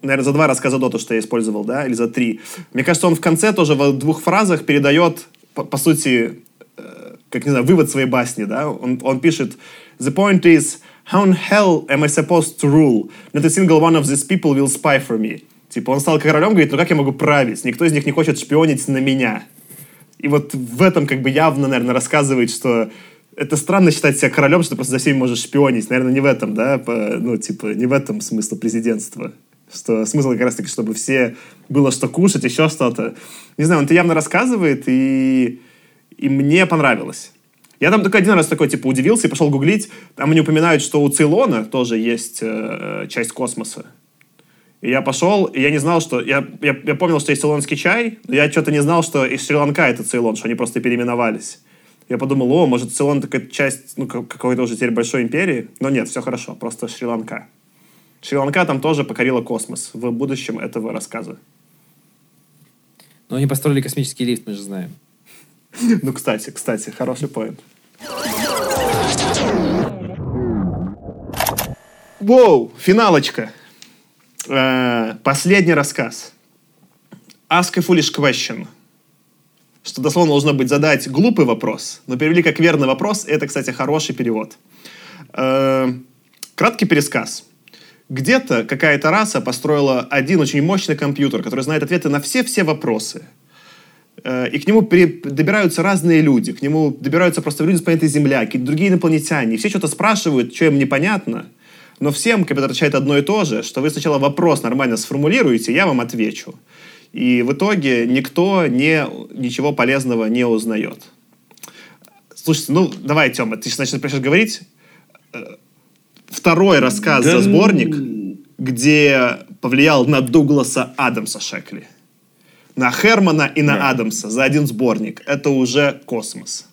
наверное, за два рассказа до то, что я использовал, да, или за три. Мне кажется, он в конце тоже в двух фразах передает, по, по сути, э, как, не знаю, вывод своей басни, да. Он, он пишет, the point is, how in hell am I supposed to rule? Not a single one of these people will spy for me. Типа, он стал королем, говорит, ну как я могу править? Никто из них не хочет шпионить на меня. И вот в этом как бы явно, наверное, рассказывает, что это странно считать себя королем, что просто за всеми можешь шпионить. Наверное, не в этом, да, по, ну, типа, не в этом смысл президентства. Что смысл как раз-таки, чтобы все было что кушать, еще что-то. Не знаю, он это явно рассказывает, и, и мне понравилось. Я там только один раз такой, типа, удивился и пошел гуглить. Там они упоминают, что у Цейлона тоже есть э, часть космоса. И я пошел, и я не знал, что... Я, я, я помнил, что есть цейлонский чай, но я что-то не знал, что из Шри-Ланка это Цейлон, что они просто переименовались. Я подумал, о, может, Цейлон такая часть, ну, какой-то уже теперь большой империи. Но нет, все хорошо, просто Шри-Ланка. Шри-Ланка там тоже покорила космос в будущем этого рассказа. Но они построили космический лифт, мы же знаем. Ну, кстати, кстати, хороший поинт. Воу, финалочка. Э, последний рассказ. Ask a foolish question что дословно должно быть задать глупый вопрос, но перевели как верный вопрос, это, кстати, хороший перевод. Э, краткий пересказ. Где-то какая-то раса построила один очень мощный компьютер, который знает ответы на все-все вопросы. Э, и к нему добираются разные люди, к нему добираются просто люди с планеты Земля, какие-то другие инопланетяне. Все что-то спрашивают, что им непонятно. Но всем компьютер отвечает одно и то же, что вы сначала вопрос нормально сформулируете, я вам отвечу. И в итоге никто не, ничего полезного не узнает. Слушайте, ну давай, Тёма, ты сейчас начнешь говорить. Э, второй рассказ да... за сборник, где повлиял на Дугласа Адамса Шекли. На Хермана и на да. Адамса за один сборник. Это уже космос.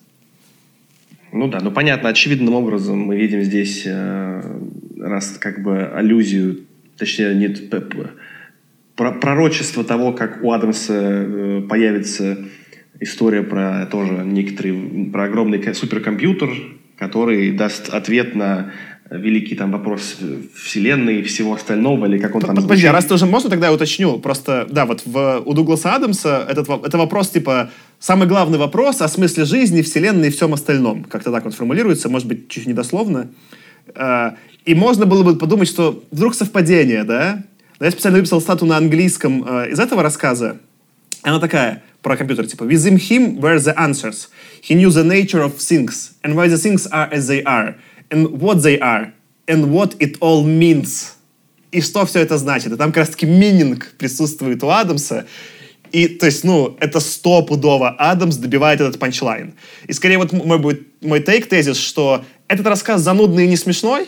Ну да, ну понятно, очевидным образом мы видим здесь э, раз как бы аллюзию, точнее, нет, пророчество того, как у Адамса э, появится история про тоже некоторый, про огромный суперкомпьютер, который даст ответ на великий там вопрос вселенной и всего остального, или как он там... Подожди, а раз ты уже можно, тогда я уточню. Просто, да, вот в, у Дугласа Адамса этот, это вопрос, типа, самый главный вопрос о смысле жизни, вселенной и всем остальном. Как-то так он формулируется, может быть, чуть недословно. А, и можно было бы подумать, что вдруг совпадение, да? Но я специально выписал стату на английском а, из этого рассказа. Она такая про компьютер, типа, within him were the answers. He knew the nature of things, and why the things are as they are, and what they are, and what it all means. И что все это значит. И там как раз-таки мининг присутствует у Адамса. И, то есть, ну, это стопудово Адамс добивает этот панчлайн. И скорее вот мой будет мой тейк тезис, что этот рассказ занудный и не смешной,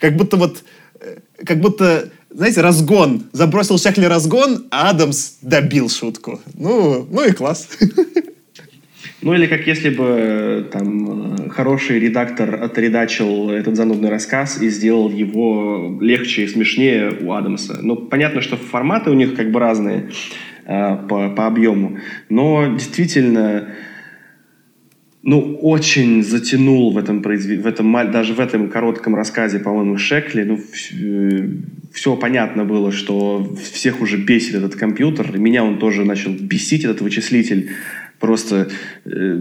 как будто вот, э, как будто знаете, разгон. Забросил Шекли разгон, а Адамс добил шутку. Ну, ну и класс. Ну или как если бы там хороший редактор отредачил этот занудный рассказ и сделал его легче и смешнее у Адамса. Ну, понятно, что форматы у них как бы разные э, по, по объему, но действительно ну, очень затянул в этом, в этом, даже в этом коротком рассказе, по-моему, Шекли. Ну, все понятно было, что всех уже бесит этот компьютер. Меня он тоже начал бесить, этот вычислитель. Просто... Э,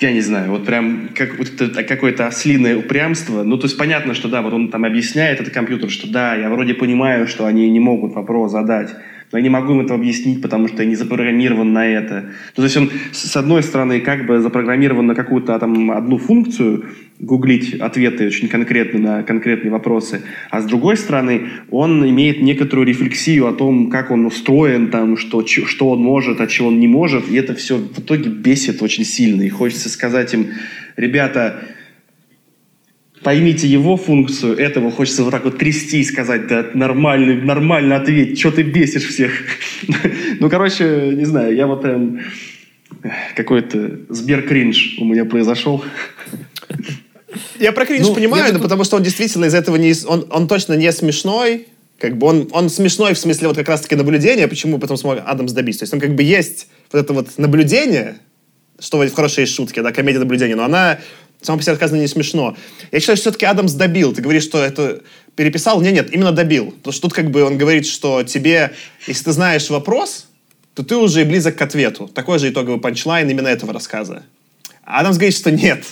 я не знаю, вот прям как, вот это, какое-то ослиное упрямство. Ну, то есть понятно, что да, вот он там объясняет этот компьютер, что да, я вроде понимаю, что они не могут вопрос задать но я не могу им это объяснить, потому что я не запрограммирован на это. Ну, то есть он, с одной стороны, как бы запрограммирован на какую-то там одну функцию, гуглить ответы очень конкретно на конкретные вопросы, а с другой стороны, он имеет некоторую рефлексию о том, как он устроен, там, что, что он может, а чего он не может, и это все в итоге бесит очень сильно. И хочется сказать им, ребята, поймите его функцию, этого хочется вот так вот трясти и сказать, да нормально, нормально ответь, что ты бесишь всех. ну, короче, не знаю, я вот прям какой-то сбер-кринж у меня произошел. Я про кринж ну, понимаю, но потому что он действительно из этого не... Он, он точно не смешной, как бы он, он смешной в смысле вот как раз-таки наблюдения, почему потом смог Адамс добиться. То есть он как бы есть вот это вот наблюдение, что в хорошей шутке, да, комедия наблюдения, но она само по себе рассказано не смешно. Я считаю, что все-таки Адамс добил. Ты говоришь, что это переписал? Нет, нет, именно добил. Потому что тут как бы он говорит, что тебе, если ты знаешь вопрос, то ты уже близок к ответу. Такой же итоговый панчлайн именно этого рассказа. А Адамс говорит, что нет.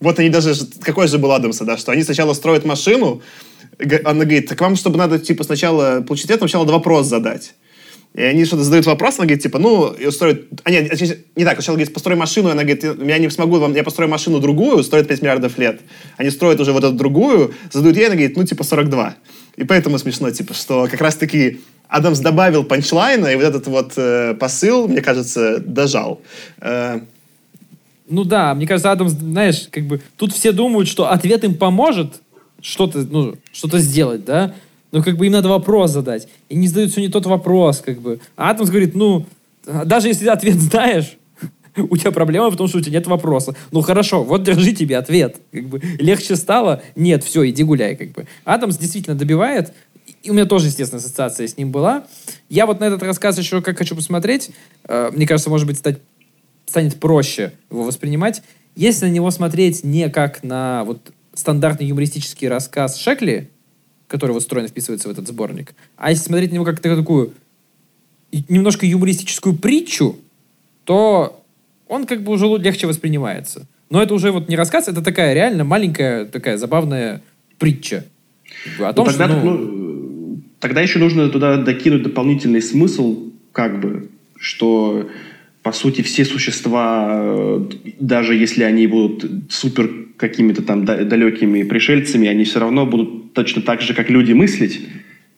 Вот они даже... Какой же был Адамса, да? Что они сначала строят машину, она говорит, так вам, чтобы надо, типа, сначала получить это, сначала вопрос задать. И они что-то задают вопрос, она говорит, типа, ну, и устроят... А, нет, не так, сначала говорит, построй машину, она говорит, я не смогу вам, я построю машину другую, стоит 5 миллиардов лет. Они строят уже вот эту другую, задают ей, она говорит, ну, типа, 42. И поэтому смешно, типа, что как раз-таки Адамс добавил панчлайна, и вот этот вот э, посыл, мне кажется, дожал. Э, ну да, мне кажется, Адамс, знаешь, как бы тут все думают, что ответ им поможет что-то, ну, что-то сделать, да? Но как бы им надо вопрос задать. И не задают все не тот вопрос, как бы. А Атомс говорит, ну, даже если ответ знаешь, у тебя проблема в том, что у тебя нет вопроса. Ну хорошо, вот держи тебе ответ. Как бы легче стало? Нет, все, иди гуляй. Как бы. Адамс действительно добивает. И у меня тоже, естественно, ассоциация с ним была. Я вот на этот рассказ еще как хочу посмотреть. Э, мне кажется, может быть, стать, станет проще его воспринимать. Если на него смотреть не как на вот стандартный юмористический рассказ Шекли, который вот стройно вписывается в этот сборник. А если смотреть на него как такую немножко юмористическую притчу, то он как бы уже легче воспринимается. Но это уже вот не рассказ, это такая реально маленькая, такая забавная притча. О том, ну, тогда, что, ну... ну, тогда еще нужно туда докинуть дополнительный смысл, как бы, что по сути все существа, даже если они будут супер какими-то там далекими пришельцами, они все равно будут точно так же, как люди, мыслить,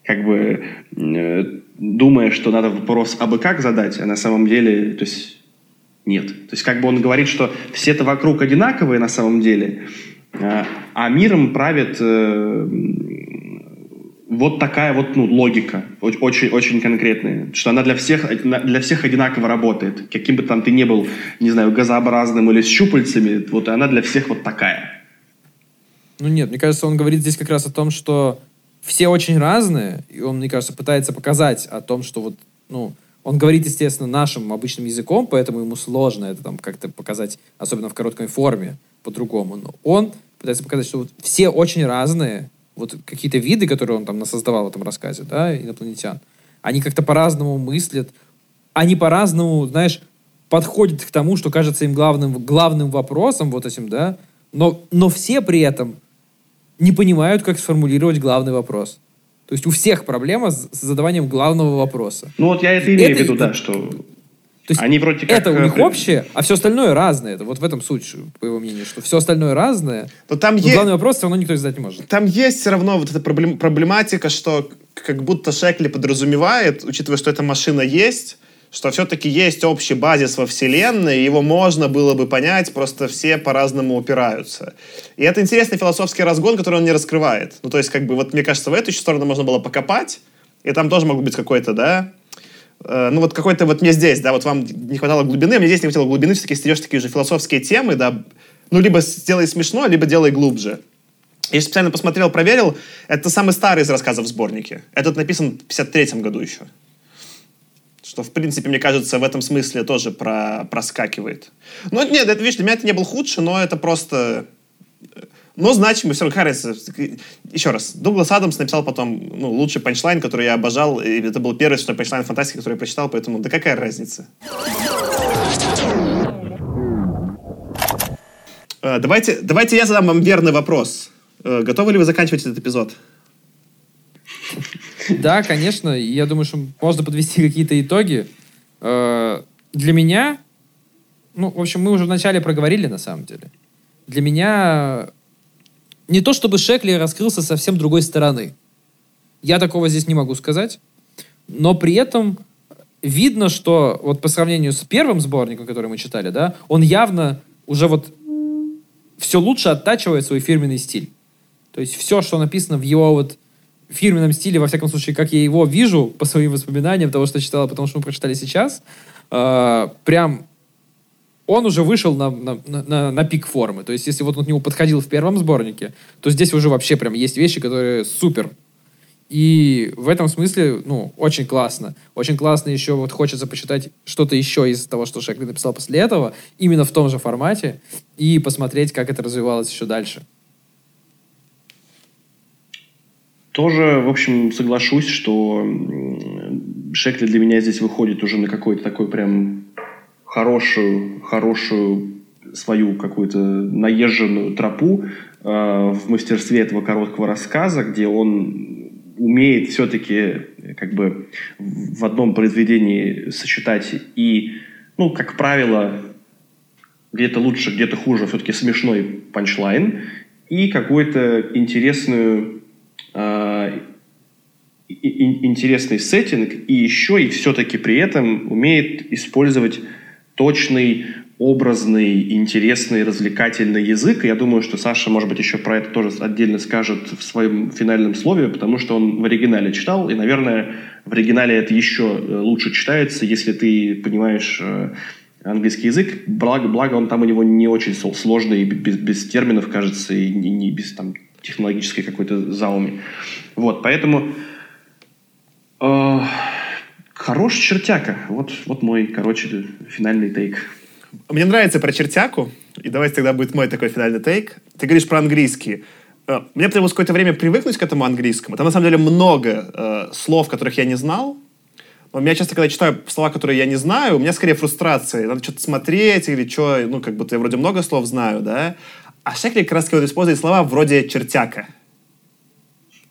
как бы э, думая, что надо вопрос абы как задать, а на самом деле, то есть нет. То есть как бы он говорит, что все-то вокруг одинаковые на самом деле, а, а миром правит э, вот такая вот ну, логика, очень, очень конкретная, что она для всех, для всех одинаково работает. Каким бы там ты ни был, не знаю, газообразным или с щупальцами, вот она для всех вот такая. Ну нет, мне кажется, он говорит здесь как раз о том, что все очень разные, и он, мне кажется, пытается показать о том, что вот, ну, он говорит, естественно, нашим обычным языком, поэтому ему сложно это там как-то показать, особенно в короткой форме, по-другому. Но он пытается показать, что вот все очень разные, вот какие-то виды, которые он там насоздавал в этом рассказе, да, инопланетян, они как-то по-разному мыслят, они по-разному, знаешь, подходят к тому, что кажется им главным, главным вопросом, вот этим, да, но, но все при этом не понимают, как сформулировать главный вопрос. То есть у всех проблема с задаванием главного вопроса. Ну вот я это имею в виду, да, что то есть Они вроде как... Это у них общее, а все остальное разное. Это вот в этом суть, по его мнению, что все остальное разное. Но там но есть... главный вопрос все равно никто задать не может. Там есть все равно вот эта проблематика, что как будто Шекли подразумевает, учитывая, что эта машина есть, что все-таки есть общий базис во Вселенной, его можно было бы понять, просто все по-разному упираются. И это интересный философский разгон, который он не раскрывает. Ну, то есть, как бы, вот мне кажется, в эту сторону можно было покопать, и там тоже мог быть какой-то, да, э, ну, вот какой-то вот мне здесь, да, вот вам не хватало глубины, а мне здесь не хватало глубины, все-таки стерешь такие же философские темы, да, ну, либо сделай смешно, либо делай глубже. Я специально посмотрел, проверил, это самый старый из рассказов в сборнике. Этот написан в 53 году еще что, в принципе, мне кажется, в этом смысле тоже про, проскакивает. Ну, нет, это, видишь, для меня это не был худший, но это просто... Но равно, какая разница? Еще раз, Дуглас Адамс написал потом ну, лучший панчлайн, который я обожал, и это был первый что панчлайн фантастики, который я прочитал, поэтому да какая разница? Э, давайте, давайте я задам вам верный вопрос. Э, готовы ли вы заканчивать этот эпизод? Да, конечно. Я думаю, что можно подвести какие-то итоги. Э, для меня, ну, в общем, мы уже вначале проговорили, на самом деле. Для меня не то, чтобы Шекли раскрылся совсем другой стороны. Я такого здесь не могу сказать. Но при этом видно, что вот по сравнению с первым сборником, который мы читали, да, он явно уже вот все лучше оттачивает свой фирменный стиль. То есть все, что написано в его вот фирменном стиле, во всяком случае, как я его вижу по своим воспоминаниям, того, что читала, потому что мы прочитали сейчас, э, прям он уже вышел на, на, на, на пик формы. То есть, если вот он к нему подходил в первом сборнике, то здесь уже вообще прям есть вещи, которые супер. И в этом смысле, ну, очень классно. Очень классно еще вот хочется почитать что-то еще из того, что Шекли написал после этого, именно в том же формате, и посмотреть, как это развивалось еще дальше. Тоже, в общем, соглашусь, что Шекли для меня здесь выходит уже на какой-то такой прям хорошую, хорошую свою какую-то наезженную тропу э, в мастерстве этого короткого рассказа, где он умеет все-таки как бы в одном произведении сочетать и, ну, как правило, где-то лучше, где-то хуже, все-таки смешной панчлайн и какую-то интересную Э, интересный сеттинг, и еще и все-таки при этом умеет использовать точный, образный, интересный, развлекательный язык. Я думаю, что Саша, может быть, еще про это тоже отдельно скажет в своем финальном слове, потому что он в оригинале читал, и, наверное, в оригинале это еще э, лучше читается, если ты понимаешь э, английский язык. Благо, благо он там у него не очень сложный, без, без терминов, кажется, и не, не без там технологической какой-то зауме. Вот, поэтому э, хорош чертяка. Вот, вот мой, короче, финальный тейк. Мне нравится про чертяку, и давайте тогда будет мой такой финальный тейк. Ты говоришь про английский. Э, мне потребовалось какое-то время привыкнуть к этому английскому. Там на самом деле много э, слов, которых я не знал, У меня часто, когда читаю слова, которые я не знаю, у меня скорее фрустрация. Надо что-то смотреть или что, ну, как будто я вроде много слов знаю, да? А Шекли как раз вот слова вроде чертяка,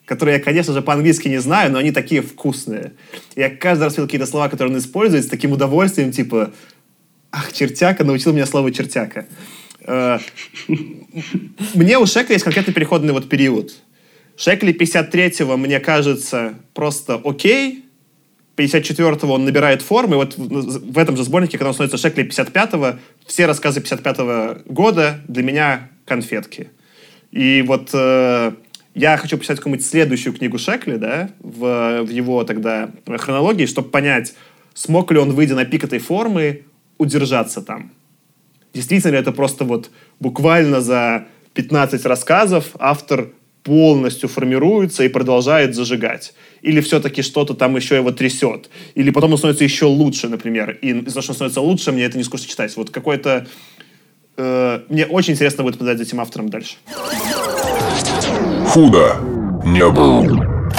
которые я, конечно же, по-английски не знаю, но они такие вкусные. Я каждый раз видел какие-то слова, которые он использует с таким удовольствием, типа «Ах, чертяка научил меня слово чертяка». Э, мне у Шекли есть конкретный переходный вот период. Шекли 53-го, мне кажется, просто окей, 54-го он набирает формы, и вот в этом же сборнике, когда он становится Шекли 55-го, все рассказы 55-го года для меня конфетки. И вот э, я хочу почитать какую-нибудь следующую книгу Шекли, да, в, в его тогда хронологии, чтобы понять, смог ли он, выйдя на пик этой формы, удержаться там. Действительно это просто вот буквально за 15 рассказов автор полностью формируется и продолжает зажигать. Или все-таки что-то там еще его трясет. Или потом он становится еще лучше, например. И того, что он становится лучше, мне это не скучно читать. Вот какой-то... Э, мне очень интересно будет за этим автором дальше. Худо не было.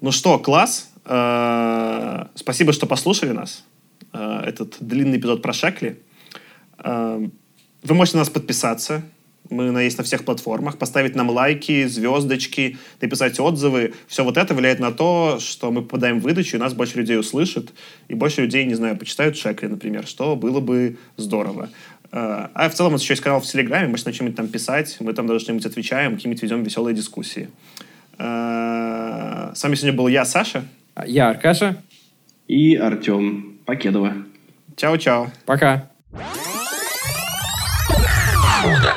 Ну что, класс. Э, спасибо, что послушали нас. Э, этот длинный эпизод про Шекли. Э, вы можете на нас подписаться мы есть на всех платформах, поставить нам лайки, звездочки, написать отзывы. Все вот это влияет на то, что мы попадаем в выдачу, и нас больше людей услышат, и больше людей, не знаю, почитают Шекли, например, что было бы здорово. А, а в целом у нас еще есть канал в Телеграме, можете чем-нибудь там писать, мы там даже что-нибудь отвечаем, какие-нибудь ведем веселые дискуссии. А, с вами сегодня был я, Саша. Я, Аркаша. И Артем Покедова. Чао-чао. Пока. Худо